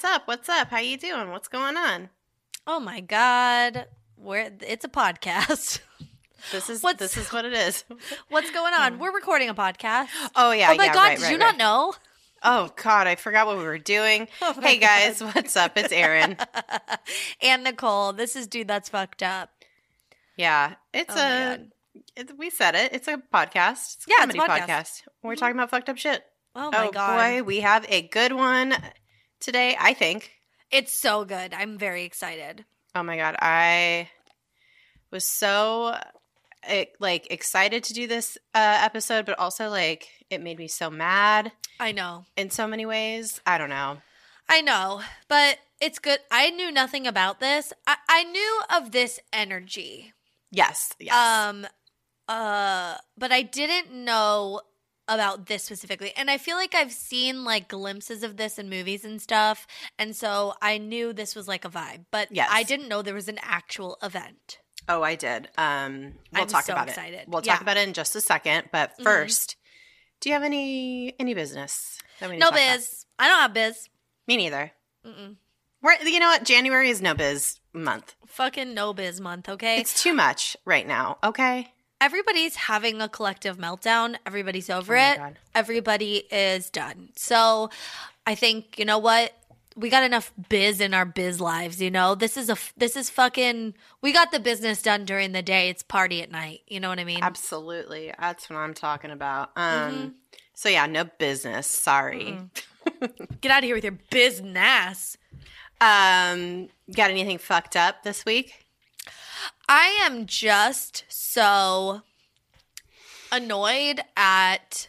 What's up? What's up? How you doing? What's going on? Oh my god. Where it's a podcast. This is What's- this is what it is. What's going on? Hmm. We're recording a podcast. Oh yeah. oh my yeah, god, right, did right, you right. not know? Oh god, I forgot what we were doing. Oh hey guys, what's up? It's Erin. and Nicole, this is dude that's fucked up. Yeah, it's Oh a. God. It, we said it. It's a podcast. It's a Yeah, it's a podcast. podcast. We're mm-hmm. talking about fucked up shit. Oh my oh god. boy, we have a good one today. I think. It's so good. I'm very excited. Oh my god, I was so eh, like excited to do this uh, episode, but also like it made me so mad I know. in so many ways. I don't know. I know, but it's good. I knew nothing about this. I, I knew of this energy. Yes, yes. Um uh but I didn't know about this specifically. And I feel like I've seen like glimpses of this in movies and stuff. And so I knew this was like a vibe. But Yes. I didn't know there was an actual event. oh, I did. Um, we'll I'm talk so about excited. it. We'll Yeah. talk about it in just a second. But Mhm. 1st do you have any any business that we No talk about? biz. I don't have biz. Me neither. Mm-mm. We're, you know what? January is no biz month. Fucking no biz month, okay? It's too much right now. Okay. Everybody's having a collective meltdown. Everybody's over Oh it. God. Everybody is done. So I think, you know what? We got enough biz in our biz lives, you know? This is a this is fucking we got the business done during the day. It's party at night. You know what I mean? Absolutely. That's what I'm talking about. Um. Mm-hmm. So yeah, no business. Sorry. Get out of here with your business. Um. Got anything fucked up this week? I am just so annoyed at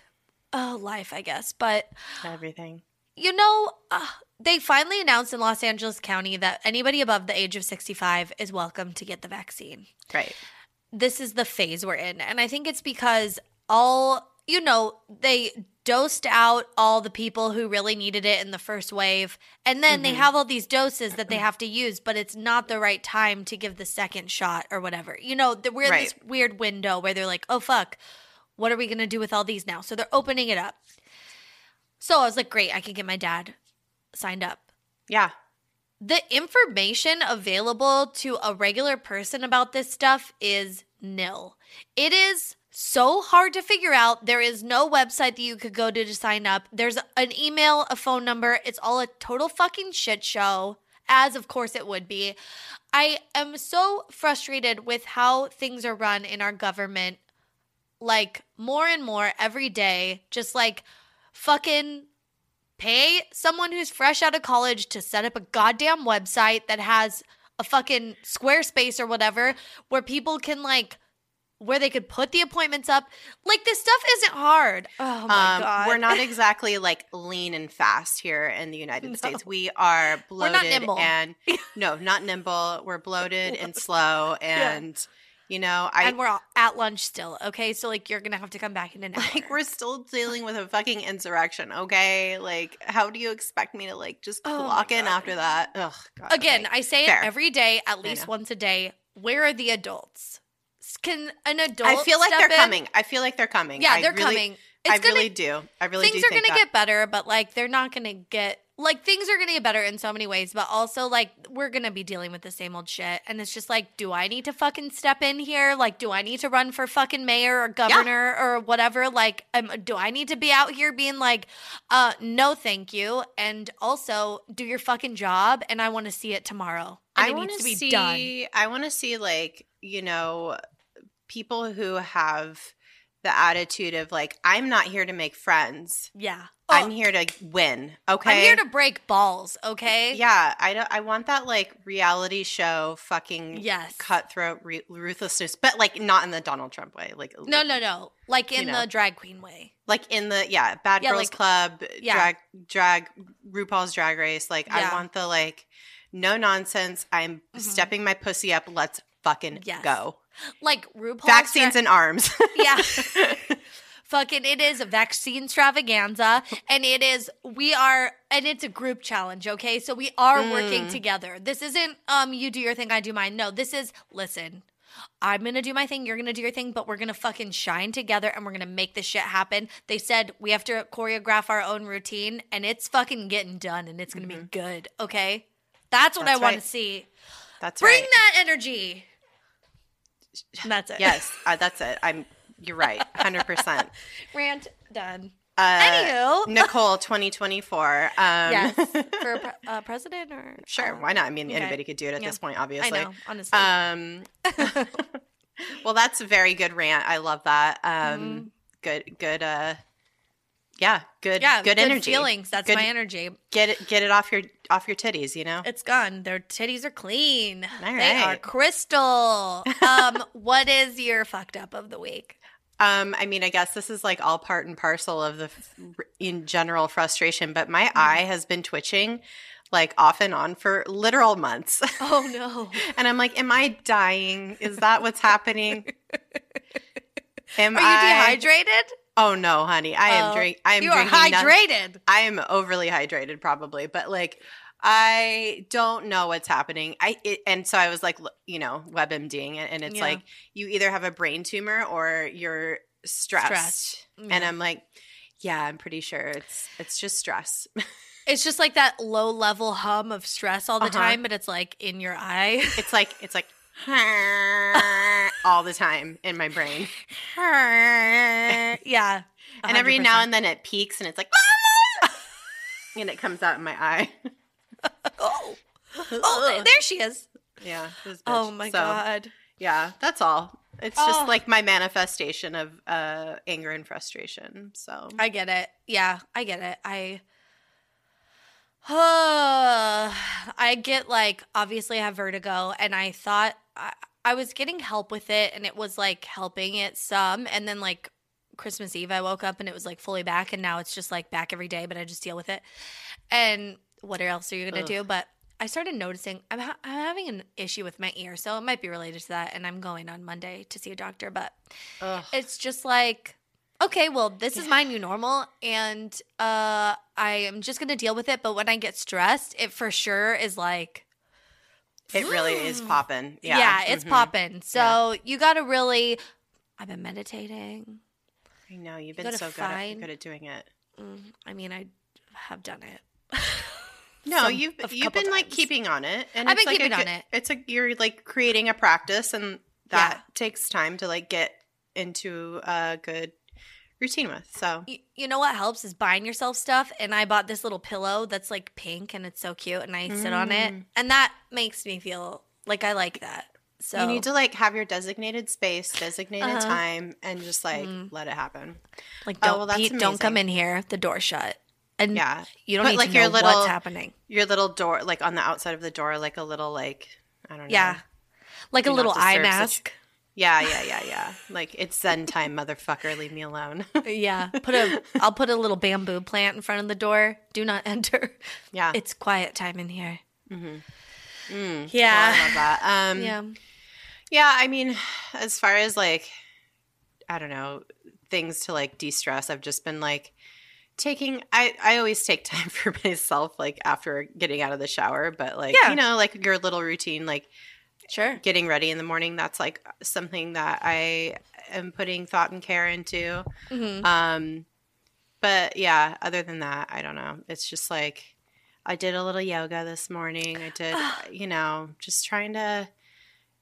oh life, I guess. But Everything. you know, uh, they finally announced in Los Angeles County that anybody above the age of 65 is welcome to get the vaccine. Right. This is the phase we're in. And I think it's because all, you know, they dosed out all the people who really needed it in the first wave. And then they mm-hmm. have all these doses that they have to use, but it's not the right time to give the second shot or whatever. You know, we're in this weird window where they're like, oh, fuck, what are we going to do with all these now? So they're opening it up. So I was like, great, I can get my dad signed up. Yeah. The information available to a regular person about this stuff is nil. It is so hard to figure out. There is no website that you could go to to sign up. There's an email, a phone number. It's all a total fucking shit show, as of course it would be. I am so frustrated with how things are run in our government. Like more and more every day, just like fucking pay someone who's fresh out of college to set up a goddamn website that has a fucking Squarespace or whatever where people can like where they could put the appointments up. Like this stuff isn't hard. Oh my um, god. We're not exactly like lean and fast here in the United No. States. We are bloated and no, not nimble. We're bloated and slow, and you know, I and we're all at lunch still. Okay, so like you're gonna have to come back in an hour. like we're still dealing with a fucking insurrection. Okay, like how do you expect me to like just Oh clock in after that? Ugh. God, Again, okay. I say Fair. it every day, at least once a day. Where are the adults? Can an adult? I feel like they're in? coming. I feel like they're coming. Yeah, I they're really- coming. It's I gonna really do. I really do. things do are gonna get better, but like they're not gonna get like things are gonna get better in so many ways, but also like we're gonna be dealing with the same old shit. And it's just like, do I need to fucking step in here? Like, do I need to run for fucking mayor or governor or whatever? Like, um, do I need to be out here being like, uh, no, thank you, and also do your fucking job? And I want to see it tomorrow. I want to to be see. done. I want to see like you know people who have the attitude of like I'm not here to make friends. Yeah, I'm Oh, here to win. Okay. I'm here to break balls. Okay. Yeah, I don't. I want that like reality show fucking Yes. cutthroat re- ruthlessness, but like not in the Donald Trump way. Like No, no, no. Like in You know. the drag queen way. like in the yeah Bad Yeah, Girls like- Club, yeah. drag drag RuPaul's Drag Race. Like Yeah. I want the like no nonsense. I'm Mhm. stepping my pussy up. Let's fucking Yes. go. Like RuPaul's Vaccines dra- in arms. Yeah. Fucking it is a vaccine extravaganza and it is we are and it's a group challenge, okay? So we are working Mm. together. This isn't um you do your thing, I do mine. No, this is listen. I'm gonna do my thing, you're gonna do your thing, but we're gonna fucking shine together and we're gonna make this shit happen. They said we have to choreograph our own routine and it's fucking getting done and it's gonna be good, okay? That's what Mm-hmm. That's I wanna see. That's Bring right. that energy. And that's it. Yes, uh, that's it. I'm. You're right. Hundred percent. Rant done. Uh, Anywho. Nicole, 2024. Um, yes. For pre- uh, president or Sure, uh, why not? I mean, okay. anybody could do it at Yeah. this point, I obviously. know, honestly. Um, well, that's a very good rant. I love that. Um, Good, good. Uh, yeah, good, yeah, good, energy. feelings. That's Good- my energy. Get it, get it off your off your titties. You know. It's gone. Their titties are clean. All They are crystal. um, what is your fucked up of the week? Um, I mean, I guess this is like all part and parcel of the f- in general frustration, but my eye has been twitching like off and on for literal months. Oh no. and I'm like, am I dying? Is that what's happening? Am Are you I dehydrated? Oh no, honey. I am Oh, drink I am You are hydrated. I am overly hydrated probably, but like I don't know what's happening. I it, and so I was like, you know, WebMDing it, and it's Yeah. like you either have a brain tumor or you're stressed. Stressed. And I'm like, yeah, I'm pretty sure it's it's just stress. It's just like that low level hum of stress all the Uh-huh. time, but it's like in your eye. it's like it's like all the time in my brain. yeah. And every now and then it peaks and it's like and it comes out in my eye. Oh, oh there- she is. Yeah. Oh my So, god. Yeah, that's all. It's Oh. just like my manifestation of uh anger and frustration. So I get it. Yeah, I get it. I I get like obviously I have vertigo and I thought I, I was getting help with it and it was like helping it some and then like Christmas Eve I woke up and it was like fully back and now it's just like back every day but I just deal with it. And what else are you going to do? But I started noticing I'm, ha- I'm having an issue with my ear, so it might be related to that. And I'm going on Monday to see a doctor, but Ugh. it's just like okay well this is my new normal and uh i am just gonna deal with it but when i get stressed it for sure is like it really is popping. Yeah. yeah, it's Mhm. popping so you gotta really i've been meditating I know you've been gotta so good at, good at doing it. Mm, i mean i have done it No, Some- you've you've been like keeping on it, and I've been like a keeping on it. It's like you're like creating a practice, and that Yeah. takes time to like get into a good routine with. So you, you know what helps is buying yourself stuff and i bought this little pillow that's like pink and it's so cute and i sit on it Mm. and that makes me feel like i like that so you need to like have your designated space, designated Uh-huh. time, and just like Mhm. let it happen. like Oh, don't well, that's Pete, don't come in here the door shut and Yeah, You don't Put, need like, to know your little- what's happening. your little door, like on the outside of the door, like a little like I don't know. Yeah. Like a little eye mask. Yeah, yeah, yeah, yeah. Like it's Zen time, motherfucker. Leave me alone. yeah. Put a I'll put a little bamboo plant in front of the door. Do not enter. yeah. It's quiet time in here. Mm. Yeah. I love that. Um, yeah. Yeah, I mean, as far as like, I don't know, things to like de stress, I've just been like taking, I, I always take time for myself, like after getting out of the shower, but like, Yeah. you know, like your little routine, like Sure. getting ready in the morning, that's like something that I am putting thought and care into. hmm Um, but yeah, other than that, I don't know. It's just like I did a little yoga this morning. I did, you know, just trying to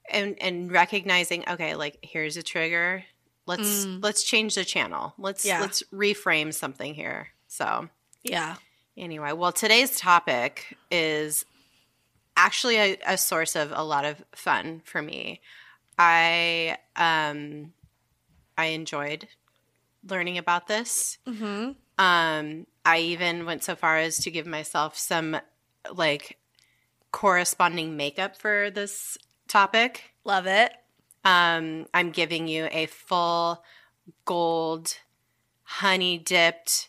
and and recognizing, okay, like here's a trigger. Let's Mm. let's change the channel. Let's Yeah. let's reframe something here. So Yeah. anyway, well, today's topic is actually a, a source of a lot of fun for me. I um I enjoyed learning about this. hmm Um, I even went so far as to give myself some like corresponding makeup for this topic. Love it. Um, I'm giving you a full gold honey dipped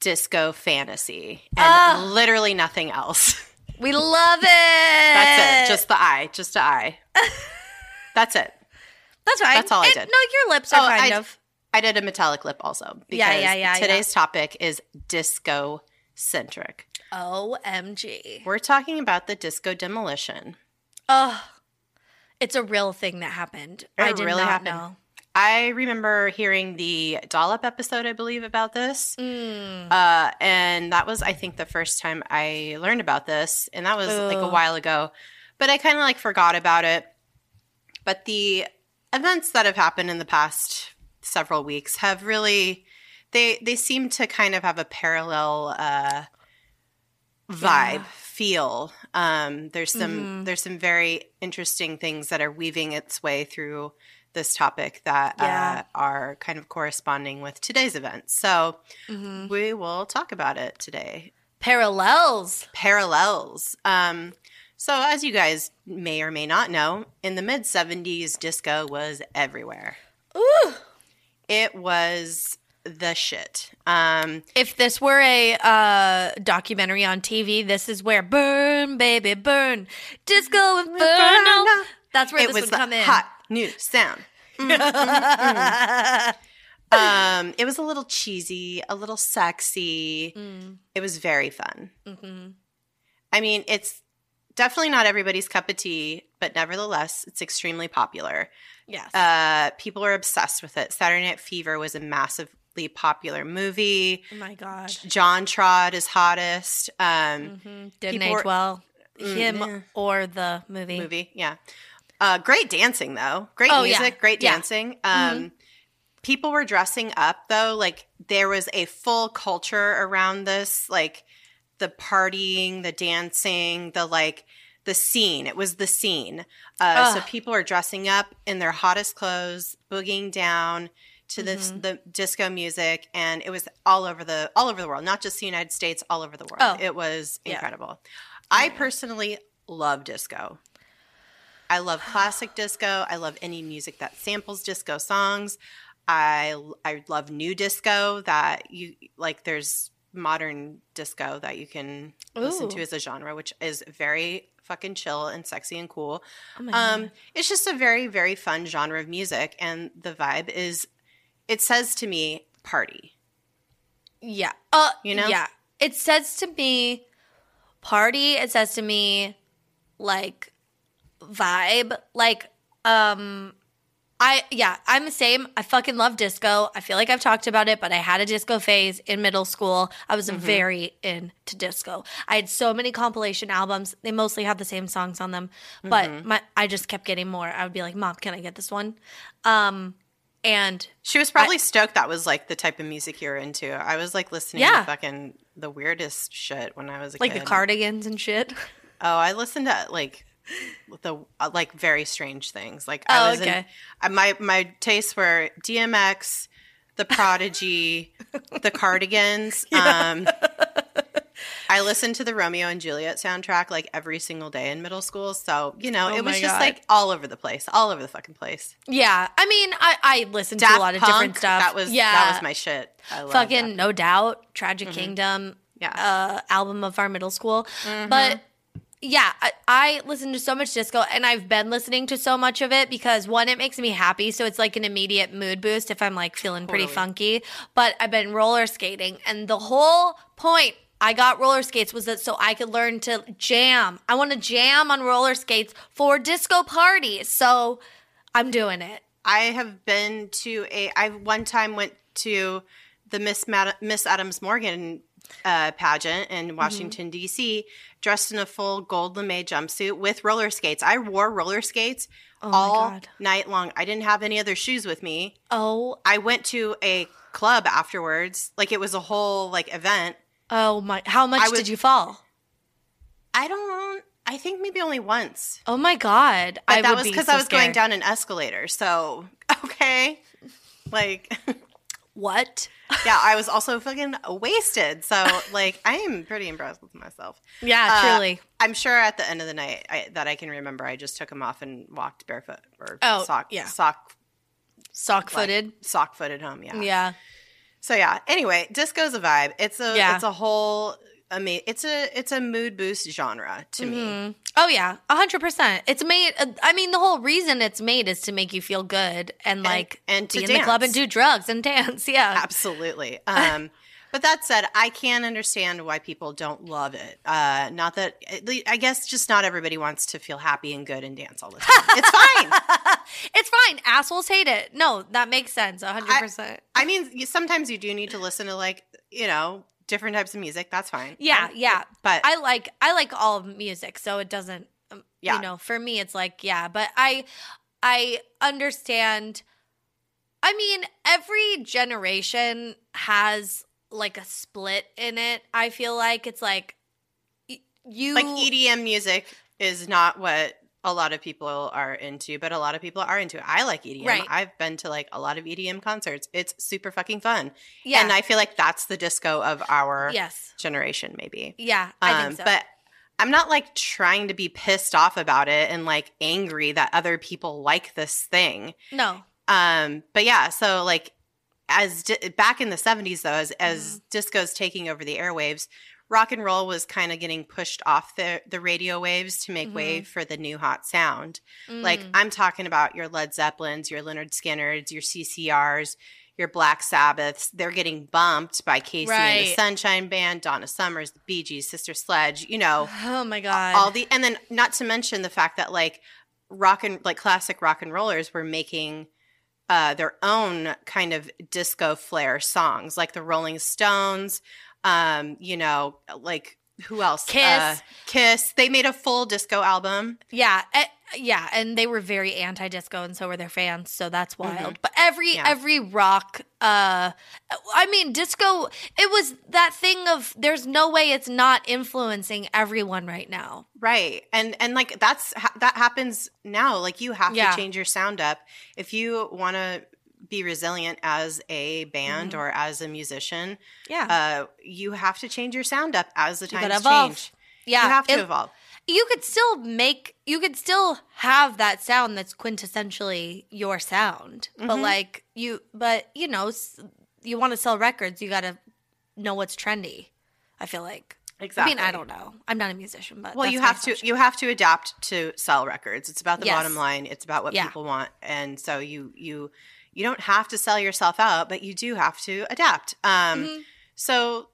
disco fantasy and literally nothing else. We love it. That's it. Just the eye. Just the eye. That's it. that's right. that's all I And- did. No, your lips are Oh, kind I- of. I did a metallic lip also because Yeah, yeah, yeah, today's topic is disco centric. OMG. We're talking about the disco demolition. Oh, It's a real thing that happened. It I did really not happened. know. I remember hearing the dollop episode, I believe, about this. Mm. Uh, and that was, I think, the first time I learned about this. And that was like a while ago. But I kind of like forgot about it. But the events that have happened in the past several weeks have really they they seem to kind of have a parallel uh vibe Yeah. feel um there's some Mhm. there's some very interesting things that are weaving its way through this topic that Yeah. uh, are kind of corresponding with today's events so Mhm. we will talk about it today Parallels. parallels. Um, so, as you guys may or may not know, in the mid 70s, disco was everywhere. Ooh. It was the shit. Um, If this were a uh, documentary on TV, this is where burn, baby, burn, disco inferno. That's where it this was would come in. hot new sound. Um, it was a little cheesy, a little sexy. Mm, It was very fun. mhm. I mean, it's definitely not everybody's cup of tea, but nevertheless, it's extremely popular. Yes. Uh, people are obsessed with it. Saturday Night Fever was a massively popular movie. oh my god. John Trod is hottest. Um, hmm Didn't age were- well. Mm, Him yeah. or the movie. movie, yeah. Uh, great dancing though. Great Oh, yeah. music. Great Yeah. dancing. Um, People were dressing up though. Like there was a full culture around this. Like the partying, the dancing, the like the scene. It was the scene. Uh, so people are dressing up in their hottest clothes, boogieing down to this Mm-hmm. the disco music, and it was all over the all over the world, not just the United States, all over the world. Oh. It was Yeah. incredible. I personally love disco. I love classic disco. I love any music that samples disco songs. I I love new disco that you like. There's modern disco that you can listen to as a genre, which is very fucking chill and sexy and cool. Oh Um, it's just a very very fun genre of music, and the vibe is. It says to me, party. Yeah. Uh, You know? Yeah. It says to me, party. It says to me, like, vibe. Like, um, I, yeah, I'm the same. I fucking love disco. I feel like I've talked about it, but I had a disco phase in middle school. I was very into disco. I had so many compilation albums. They mostly had the same songs on them, but my, I just kept getting more. I would be like, Mom, can I get this one? Um, and She was probably stoked that was like the type of music you were into. I was like listening Yeah. to fucking the weirdest shit when I was a like kid. the cardigans and shit. Oh, I listened to like the uh, like very strange things. Like Oh, I was okay. in uh, my my tastes were DMX, The Prodigy, The Cardigans. Um I listened to the Romeo and Juliet soundtrack like every single day in middle school. So, you know, Oh it was just God. like all over the place. All over the fucking place. Yeah, I mean, I I listened to a lot of different stuff. That was yeah, that was my shit. I fucking Daft no doubt, Tragic Kingdom, Yeah. uh, album of our middle school. But yeah, I, I listen to so much disco, and I've been listening to so much of it because one, it makes me happy, so it's like an immediate mood boost if I'm like feeling pretty Totally. funky. But I've been roller skating, and the whole point. I got roller skates was that so I could learn to jam. I want to jam on roller skates for disco parties. So I'm doing it. I have been to a. I one time went to the Miss Mad- Miss Adams Morgan uh, pageant Mm-hmm. in Washington D.C. dressed in a full gold lame jumpsuit with roller skates. I wore roller skates Oh all night long. I didn't have any other shoes with me. Oh, I went to a club afterwards. Like it was a whole like event. oh my! How much was- did you fall? I don't. I think maybe only once. Oh my god! But I that was because so I was going down an escalator. So okay, like. What? yeah, I was also fucking wasted. So, like, I am pretty impressed with myself. Yeah, Uh, truly. I'm sure at the end of the night I, that I can remember, I just took them off and walked barefoot or Oh, sock, yeah. sock, Sock like, footed. sock footed home. Yeah. Yeah. So yeah. Anyway, disco's a vibe. It's a, Yeah. it's a whole. I mean, it's a, it's a mood boost genre to me. Mhm. Oh yeah, a hundred percent. It's made. uh, I mean, the whole reason it's made is to make you feel good and like and to be in the club and do drugs and dance. Yeah. Absolutely. Um, But that said, I can understand why people don't love it. Uh, not that I guess just not everybody wants to feel happy and good and dance all the time. It's fine. it's fine. Assholes hate it. No, that makes sense. hundred percent. I mean, sometimes you do need to listen to like you know different types of music. That's fine. Yeah, yeah. But I like I like all of music, so it doesn't. um, Yeah. You know, for me, it's like yeah, but I I understand. I mean, every generation has like a split in it. I feel like it's like y- you like EDM music is not what a lot of people are into, but a lot of people are into it. I like EDM. Right. I've been to like a lot of EDM concerts. It's super fucking fun. yeah And I feel like that's the disco of our yes generation, maybe. yeah I Um, think so. But I'm not like trying to be pissed off about it and like angry that other people like this thing. no Um, but yeah, so like as di- back in the 70s though, as as Mm-hmm. disco's taking over the airwaves, rock and roll was kind of getting pushed off the the radio waves to make Mhm. way for the new hot sound. Like Mm. I'm talking about your Led Zeppelins, your Lynyrd Skynyrds, your CCRs, your Black Sabbaths. They're getting bumped by KC and the Sunshine Band, Donna Summers, the Bee Gees, Sister Sledge. You know, oh my god all the and then not to mention the fact that like rock and like classic rock and rollers were making uh their own kind of disco flair songs like the rolling stones um you know like who else Kiss. uh, kiss they made a full disco album Yeah, eh, yeah, and they were very anti-disco, and so were their fans. So that's wild. But every Yeah. every rock, uh, I mean, disco. It was that thing of there's no way it's not influencing everyone right now. right and and like that's ha- that happens now like you have Yeah. to change your sound up if you want to be resilient as a band Mhm. or as a musician Yeah, uh, you have to change your sound up as the times evolve. change. yeah. you have to it- evolve. you could still make. You could still have that sound that's quintessentially your sound, but Mhm. like you, but you know, you want to sell records, you got to know what's trendy. I feel like. Exactly. I mean, I don't know. I'm not a musician, but Well, you have to you have to adapt to sell records. It's about the Yes. bottom line. It's about what Yeah. people want, and so you you you don't have to sell yourself out, but you do have to adapt. Um, Mhm. So,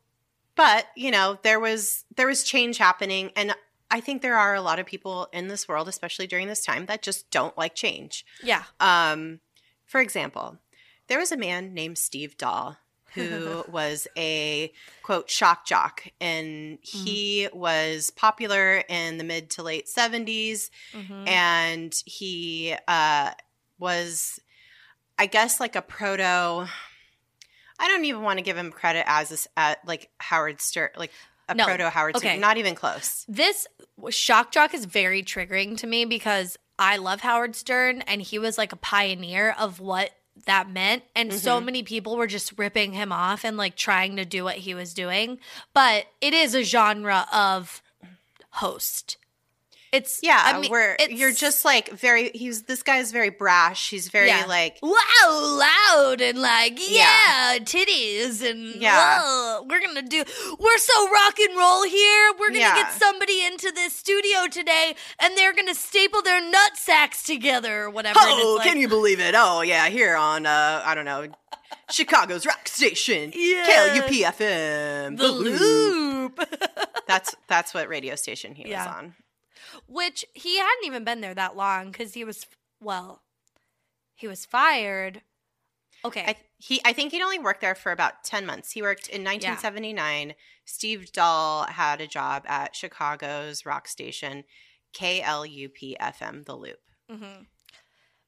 but you know, there was there was change happening, and I think there are a lot of people in this world, especially during this time, that just don't like change. Yeah. Um, for example, there was a man named Steve Dahl who was a quote shock jock, and he was popular in the mid to late 70s, Mhm. and he uh, was, I guess, like a proto. I don't even want to give him credit as this, uh, like Howard Stern, like a No. proto Howard Okay. Stern, not even close. This shock jock is very triggering to me because I love Howard Stern and he was like a pioneer of what that meant. And Mm-hmm. so many people were just ripping him off and like trying to do what he was doing. But it is a genre of host. It's Yeah, I mean, where it's- you're just like very. He's this guy's very brash. He's very Yeah. like wow loud and like yeah, Yeah. titties and Yeah. whoa, we're gonna do we're so rock and roll here we're gonna Yeah. get somebody into this studio today and they're gonna staple their nut sacks together or whatever Oh, like, can you believe it? Oh, yeah, here on uh, I don't know, Chicago's rock station, Yeah. KLUP-FM, the loop That's that's what radio station he Yeah. was on. Which he hadn't even been there that long because he was well he was fired okay I he I think he'd only worked there for about ten months. He worked in 1979. Steve Dahl had a job at Chicago's rock station, KLUP-FM, The Loop. hmm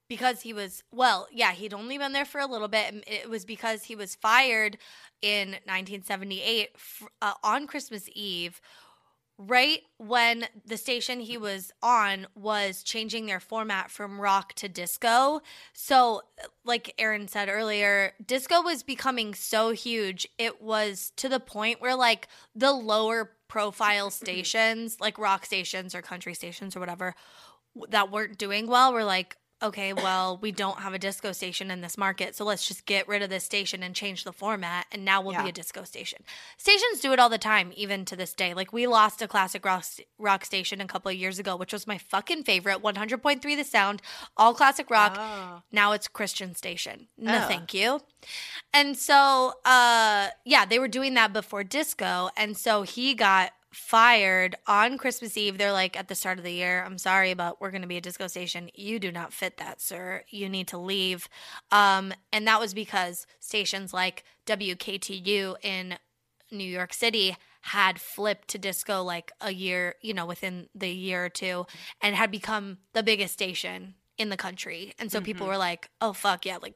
Because he was, well, yeah, he'd only been there for a little bit. and It was because he was fired in 1978 uh, on Christmas Eve, right when the station he was on was changing their format from rock to disco. So, like Erin said earlier, disco was becoming so huge. It was to the point where, like, the lower profile stations, like rock stations or country stations or whatever, that weren't doing well were like, okay, well, we don't have a disco station in this market, so let's just get rid of this station and change the format, and now we'll Yeah. be a disco station. Stations do it all the time, even to this day. Like we lost a classic rock, rock station a couple of years ago, which was my fucking favorite, 100.3 The Sound, all classic rock. Oh. Now it's Christian station. No, Oh. thank you. And so, uh, yeah, they were doing that before disco, and so he got fired on Christmas Eve. They're like, at the start of the year, I'm sorry, but we're going to be a disco station. You do not fit that, sir. You need to leave. Um, and that was because stations like WKTU in New York City had flipped to disco like a year, you know, within the year or two, and had become the biggest station in the country. And so people were like, oh, fuck, yeah, like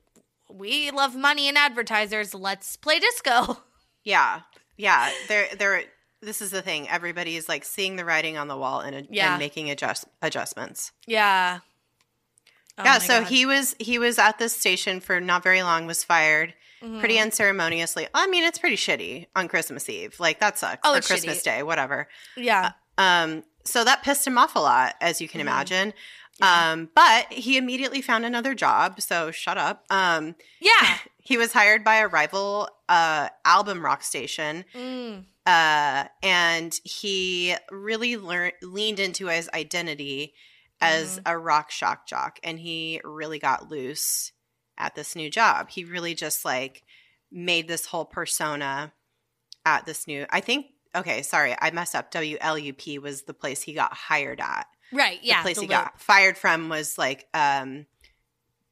we love money and advertisers. Let's play disco. Yeah, yeah. They're they're. This is the thing. Everybody is like seeing the writing on the wall and, Yeah. and making adjust adjustments. Yeah. Oh yeah. So God. he was he was at this station for not very long. Was fired pretty Mhm. unceremoniously. I mean, it's pretty shitty on Christmas Eve. Like that sucks. Oh, or it's Christmas shitty. Day, whatever. Yeah. Um. So that pissed him off a lot, as you can Mhm. imagine. Yeah. Um. But he immediately found another job. So shut up. Um. Yeah. He was hired by a rival uh album rock station. Mm. Uh, and he really learned leaned into his identity as Mm-hmm. a rock shock jock, and he really got loose at this new job. He really just like made this whole persona at this new. I think. Okay, sorry, I messed up. WLUP was the place he got hired at. Right. Yeah. the place the he loop. got fired from was like um,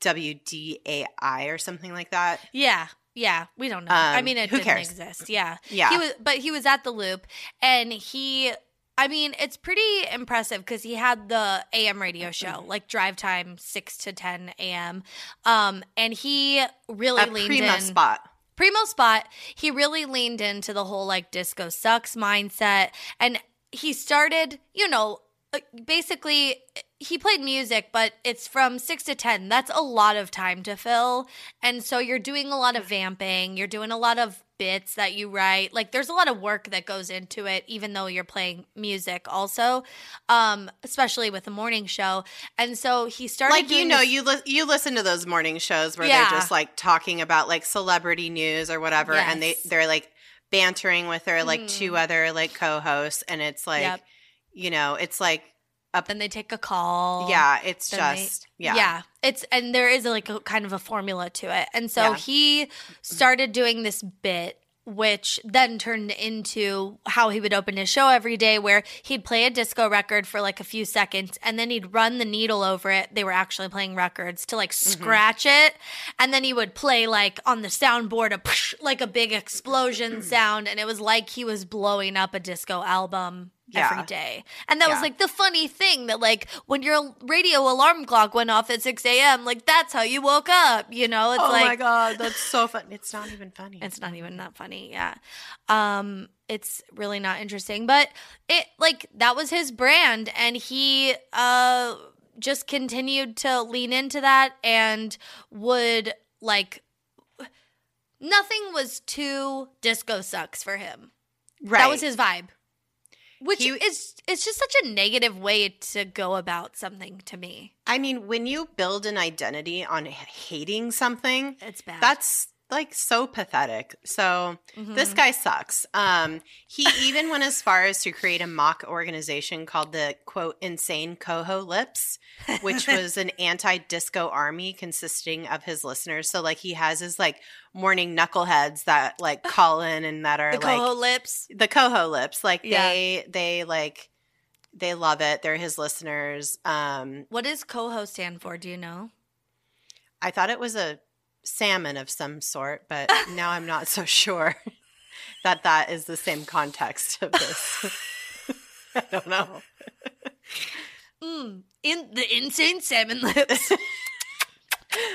WDAI or something like that. Yeah. Yeah. We don't know. I Um, mean, it who didn't cares? exist. Yeah. Yeah, He was, but he was at the loop, and he. I mean, it's pretty impressive because he had the AM radio Mm-hmm. show, like drive time six to ten a.m. Um, and he really a leaned primo in. spot. primo spot he really leaned into the whole like disco sucks mindset and he started you know basically he played music but it's from 6 to 10 that's a lot of time to fill and so you're doing a lot of vamping you're doing a lot of bits that you write like there's a lot of work that goes into it even though you're playing music also um especially with the morning show and so he started like you know this- you li- you listen to those morning shows where Yeah. they're just like talking about like celebrity news or whatever and they they're like bantering with their like Mhm. two other like co-hosts and it's like Yep. You know it's like up. then they take a call yeah it's then they- just yeah yeah it's and there is like a kind of a formula to it and so Yeah. he started doing this bit which then turned into how he would open his show every day where he'd play a disco record for like a few seconds and then he'd run the needle over it they were actually playing records to like Mm-hmm. scratch it and then he would play like on the soundboard a like a big explosion sound and it was like he was blowing up a disco album every Yeah. day. And that was like the funny thing that like when your radio alarm clock went off at 6 a.m like that's how you woke up you know? It's like, oh like my god that's so fun it's not even funny. It's not even that funny yeah. Um it's really not interesting but it like that was his brand and he uh just continued to lean into that and would like nothing was too disco sucks for him. Right that was his vibe which He- is it's just such a negative way to go about something to me. I mean when you build an identity on hating something it's bad. that's like so pathetic so Mhm. This guy sucks. Um, he even went as far as to create a mock organization called the quote insane coho lips, which was an anti-disco army consisting of his listeners. So like he has his like morning knuckleheads that like call in and that are the like coho lips the coho lips. Like Yeah. they they like they love it. They're his listeners. Um, what does coho stand for do you know I thought it was a salmon of some sort, but now I'm not so sure that that is the same context of this. I don't know. Mm, in the insane salmon lips.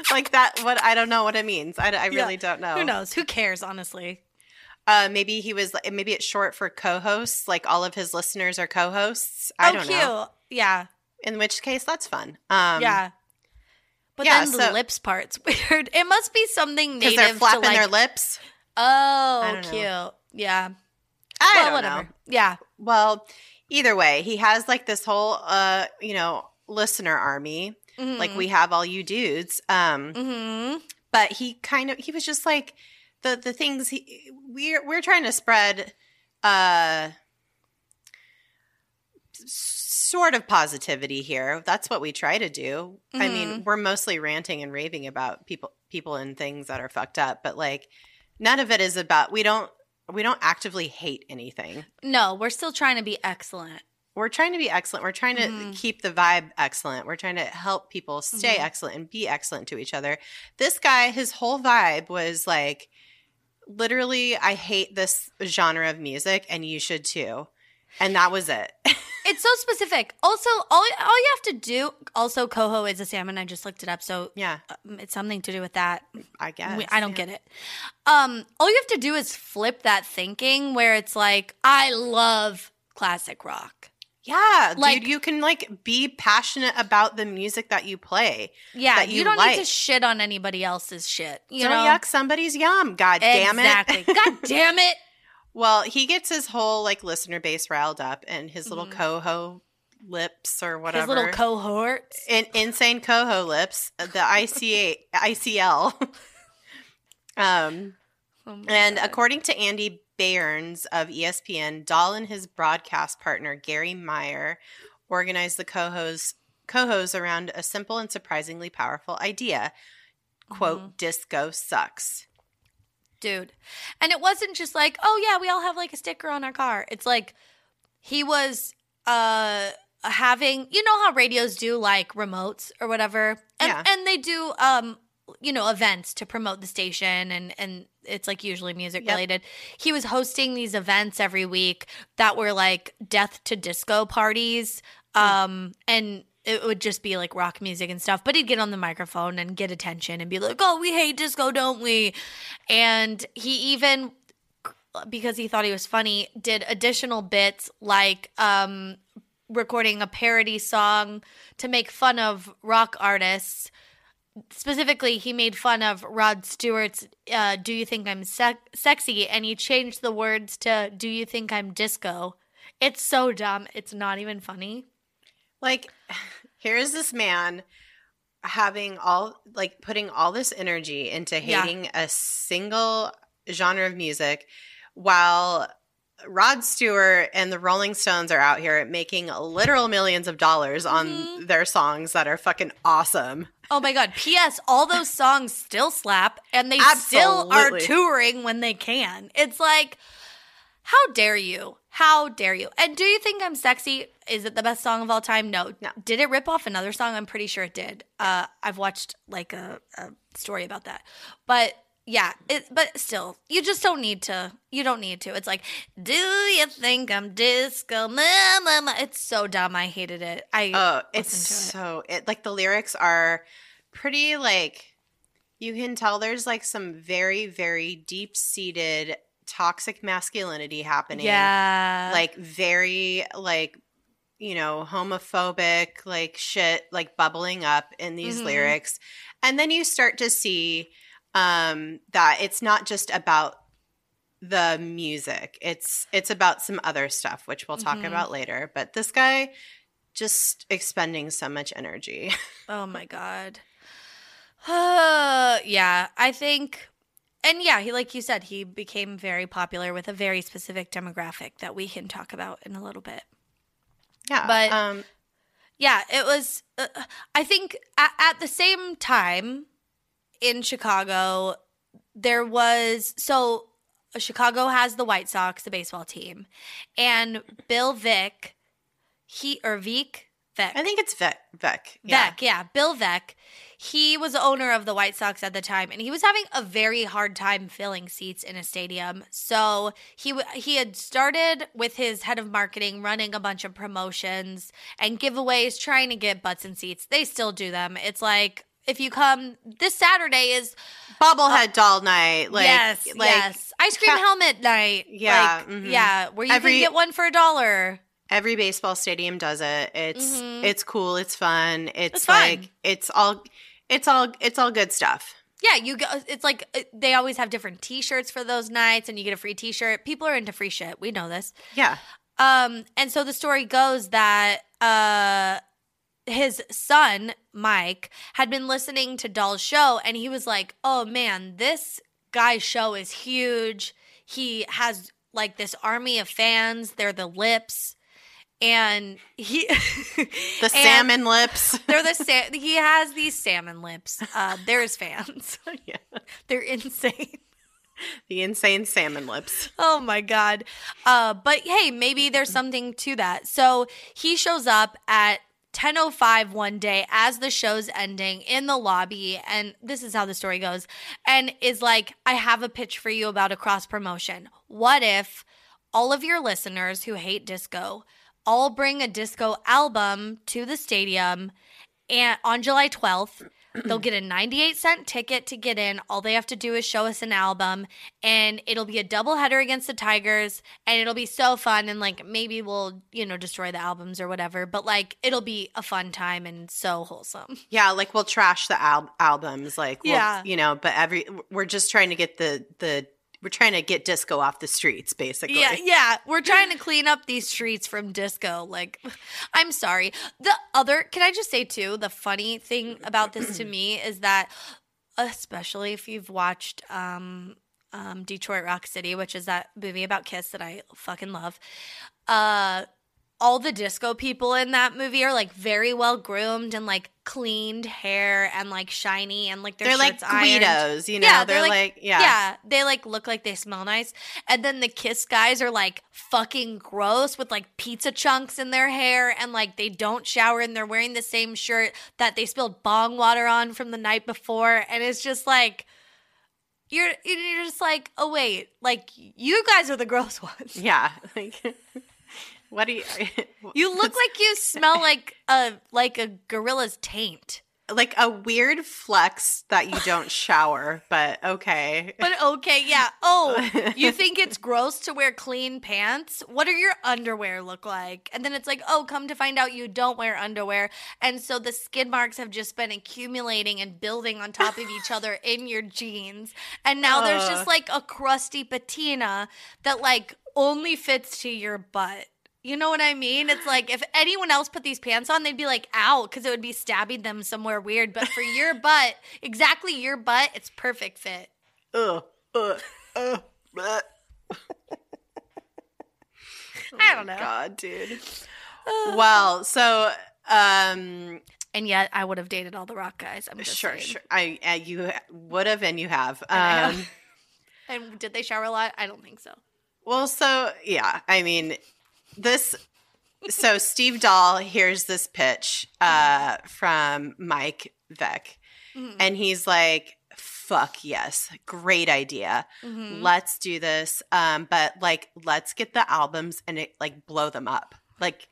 Like that, what I don't know what it means. I, I Yeah. really don't know. Who knows? Who cares? Honestly. Uh, maybe he was. Maybe it's short for co-hosts. Like all of his listeners are co-hosts. I oh, don't cute. know. Yeah. In which case, that's fun. Um, yeah. But yeah, then the so- lips part's weird. It must be something because native they're flapping like. their lips. oh, don't know. cute. Yeah. I well, don't whatever. know. Yeah. Well, either way, he has like this whole uh, you know, listener army. like we have all you dudes. Um, Mm-hmm. but he kind of he was just like the the things he we're we're trying to spread uh sort of positivity here that's what we try to do i mean we're mostly ranting and raving about people people and things that are fucked up but like none of it is about we don't we don't actively hate anything No, we're still trying to be excellent. we're trying to be excellent. We're trying to Mhm. keep the vibe excellent. We're trying to help people stay Mhm. excellent and be excellent to each other. This guy, his whole vibe was like, literally, I hate this genre of music, and you should too. And that was it. It's so specific. Also, all all you have to do. Also, coho is a salmon. I just looked it up, so yeah, um, it's something to do with that. I guess. We- I don't yeah. get it. Um, all you have to do is flip that thinking, where it's like, I love classic rock. Yeah, Like- dude, you can like be passionate about the music that you play. Yeah, That you, you don't need to shit on anybody else's shit. You don't know, yuck somebody's yum. God damn it. exactly. God damn it. Well, he gets his whole like listener base riled up, and his little Mhm. coho lips or whatever. His little cohorts. in insane coho lips, the ICA ICL. um, Oh and God. according to Andy Behrens of ESPN, Dahl and his broadcast partner Garry Meier organized the cohos cohos around a simple and surprisingly powerful idea. Quote, Mm-hmm. disco sucks. Dude. And it wasn't just like, oh yeah, we all have like a sticker on our car. It's like he was uh having you know how radios do like remotes or whatever. And Yeah. and they do um you know events to promote the station and and it's like usually music Yep. related. He was hosting these events every week that were like death to disco parties um and it would just be like rock music and stuff, but he'd get on the microphone and get attention and be like, "Oh, we hate disco, don't we?" And he even because he thought he was funny, did additional bits like um, recording a parody song to make fun of rock artists. Specifically, he made fun of Rod Stewart's uh, "Do You Think I'm Sexy?" and he changed the words to "Do You Think I'm Disco?" It's so dumb. It's not even funny. Like, here's this man having all like putting all this energy into Yeah. hating a single genre of music while Rod Stewart and the Rolling Stones are out here making literal millions of dollars on Mhm. their songs that are fucking awesome. Oh my god. P.S. All those songs still slap and they still are touring when they can. It's like, how dare you? How dare you? And do you think I'm sexy? Is it the best song of all time? No. No. Did it rip off another song? I'm pretty sure it did. Uh, I've watched like a, a story about that. But yeah, it, but still, you just don't need to. You don't need to. It's like, do you think I'm disco? Ma, ma, ma. It's so dumb. I hated it. I Oh, it's to it. so it like the lyrics are pretty like you can tell there's like some very very deep seated toxic masculinity happening. yeah, like very like you know homophobic like shit like bubbling up in these Mhm. lyrics and then you start to see um that it's not just about the music it's it's about some other stuff which we'll talk Mhm. about later but this guy just expending so much energy Oh my god. Uh, yeah, I think and yeah, he like you said, he became very popular with a very specific demographic that we can talk about in a little bit. yeah But- um Yeah, it was uh, I think at, at the same time in Chicago there was so Chicago has the White Sox, the baseball team, and Bill Vick, he or Vick, Vick, i think it's vec vec yeah. Vec, yeah, Bill Veeck. He was the owner of the White Sox at the time, and he was having a very hard time filling seats in a stadium. So he he had started with his head of marketing, running a bunch of promotions and giveaways, trying to get butts and seats. They still do them. It's like if you come this Saturday is bobblehead doll night like yes, like yes, ice cream ca- helmet night. Yeah, like, mhm. yeah, where you Every- can get one for a dollar. every baseball stadium does it. It's Mhm. it's cool. It's fun. It's, It's fun. like it's all it's all it's all good stuff. Yeah, you go. It's like uh, they always have different T-shirts for those nights, and you get a free T-shirt. People are into free shit. We know this. Yeah. Um, and so the story goes that uh, his son, Mike, had been listening to Dahl's show and he was like, oh man, this guy's show is huge. He has like this army of fans. They're the lips. And he, The salmon lips. They're the sa- he has these salmon lips. Uh, they're his fans. yeah. They're insane. The insane salmon lips. Oh my god. Uh but hey, maybe there's something to that. So he shows up at 10:05 one day as the show's ending in the lobby and this is how the story goes and is like I have a pitch for you about a cross promotion. What if all of your listeners who hate disco all bring a disco album to the stadium and on July 12th they'll get a 98 cent ticket to get in all they have to do is show us an album and it'll be a double header against the tigers and it'll be so fun and like maybe we'll you know destroy the albums or whatever but like it'll be a fun time and so wholesome Yeah, like we'll trash the al- albums, like we'll, Yeah. you know. But every we're just trying to get the the we're trying to get disco off the streets, basically. Yeah, yeah. We're trying to clean up these streets from disco. Like, I'm sorry. The other, can I just say too, the funny thing about this to me is that, especially if you've watched um, um, Detroit Rock City, which is that movie about Kiss that I fucking love, uh, all the disco people in that movie are like very well groomed and like cleaned hair and like shiny and like their they're like. Guidos, you know. Yeah, they're, they're like, yeah. Yeah, they like look like they smell nice. And then the Kiss guys are like fucking gross with like pizza chunks in their hair and like they don't shower and they're wearing the same shirt that they spilled bong water on from the night before. And it's just like you're you're just like, oh wait, like you guys are the gross ones. yeah. Like, what do you? You look like you smell like a like a gorilla's taint. like a weird flex that you don't shower, but okay. But okay, yeah. Oh, you think it's gross to wear clean pants? What do your underwear look like? And then it's like, oh, come to find out you don't wear underwear. And so the skid marks have just been accumulating and building on top of each other in your jeans. And now there's just like a crusty patina that like only fits to your butt. You know what I mean? It's like if anyone else put these pants on, they'd be like, ow, because it would be stabbing them somewhere weird. But for your butt, exactly your butt, it's perfect fit. Ugh, ugh, ugh, bleh. I don't know. God, dude. well, so um, And yet, I would have dated all the rock guys. I'm just sure, saying. sure. I uh, you would have, and you have. And Um, have. And did they shower a lot? I don't think so. Well, so yeah, I mean, this. So Steve Dahl hears this pitch uh, from Mike Veeck, Mhm. and he's like, "Fuck yes, great idea. Mhm. Let's do this. Um, but like, let's get the albums and it, like blow them up. Like,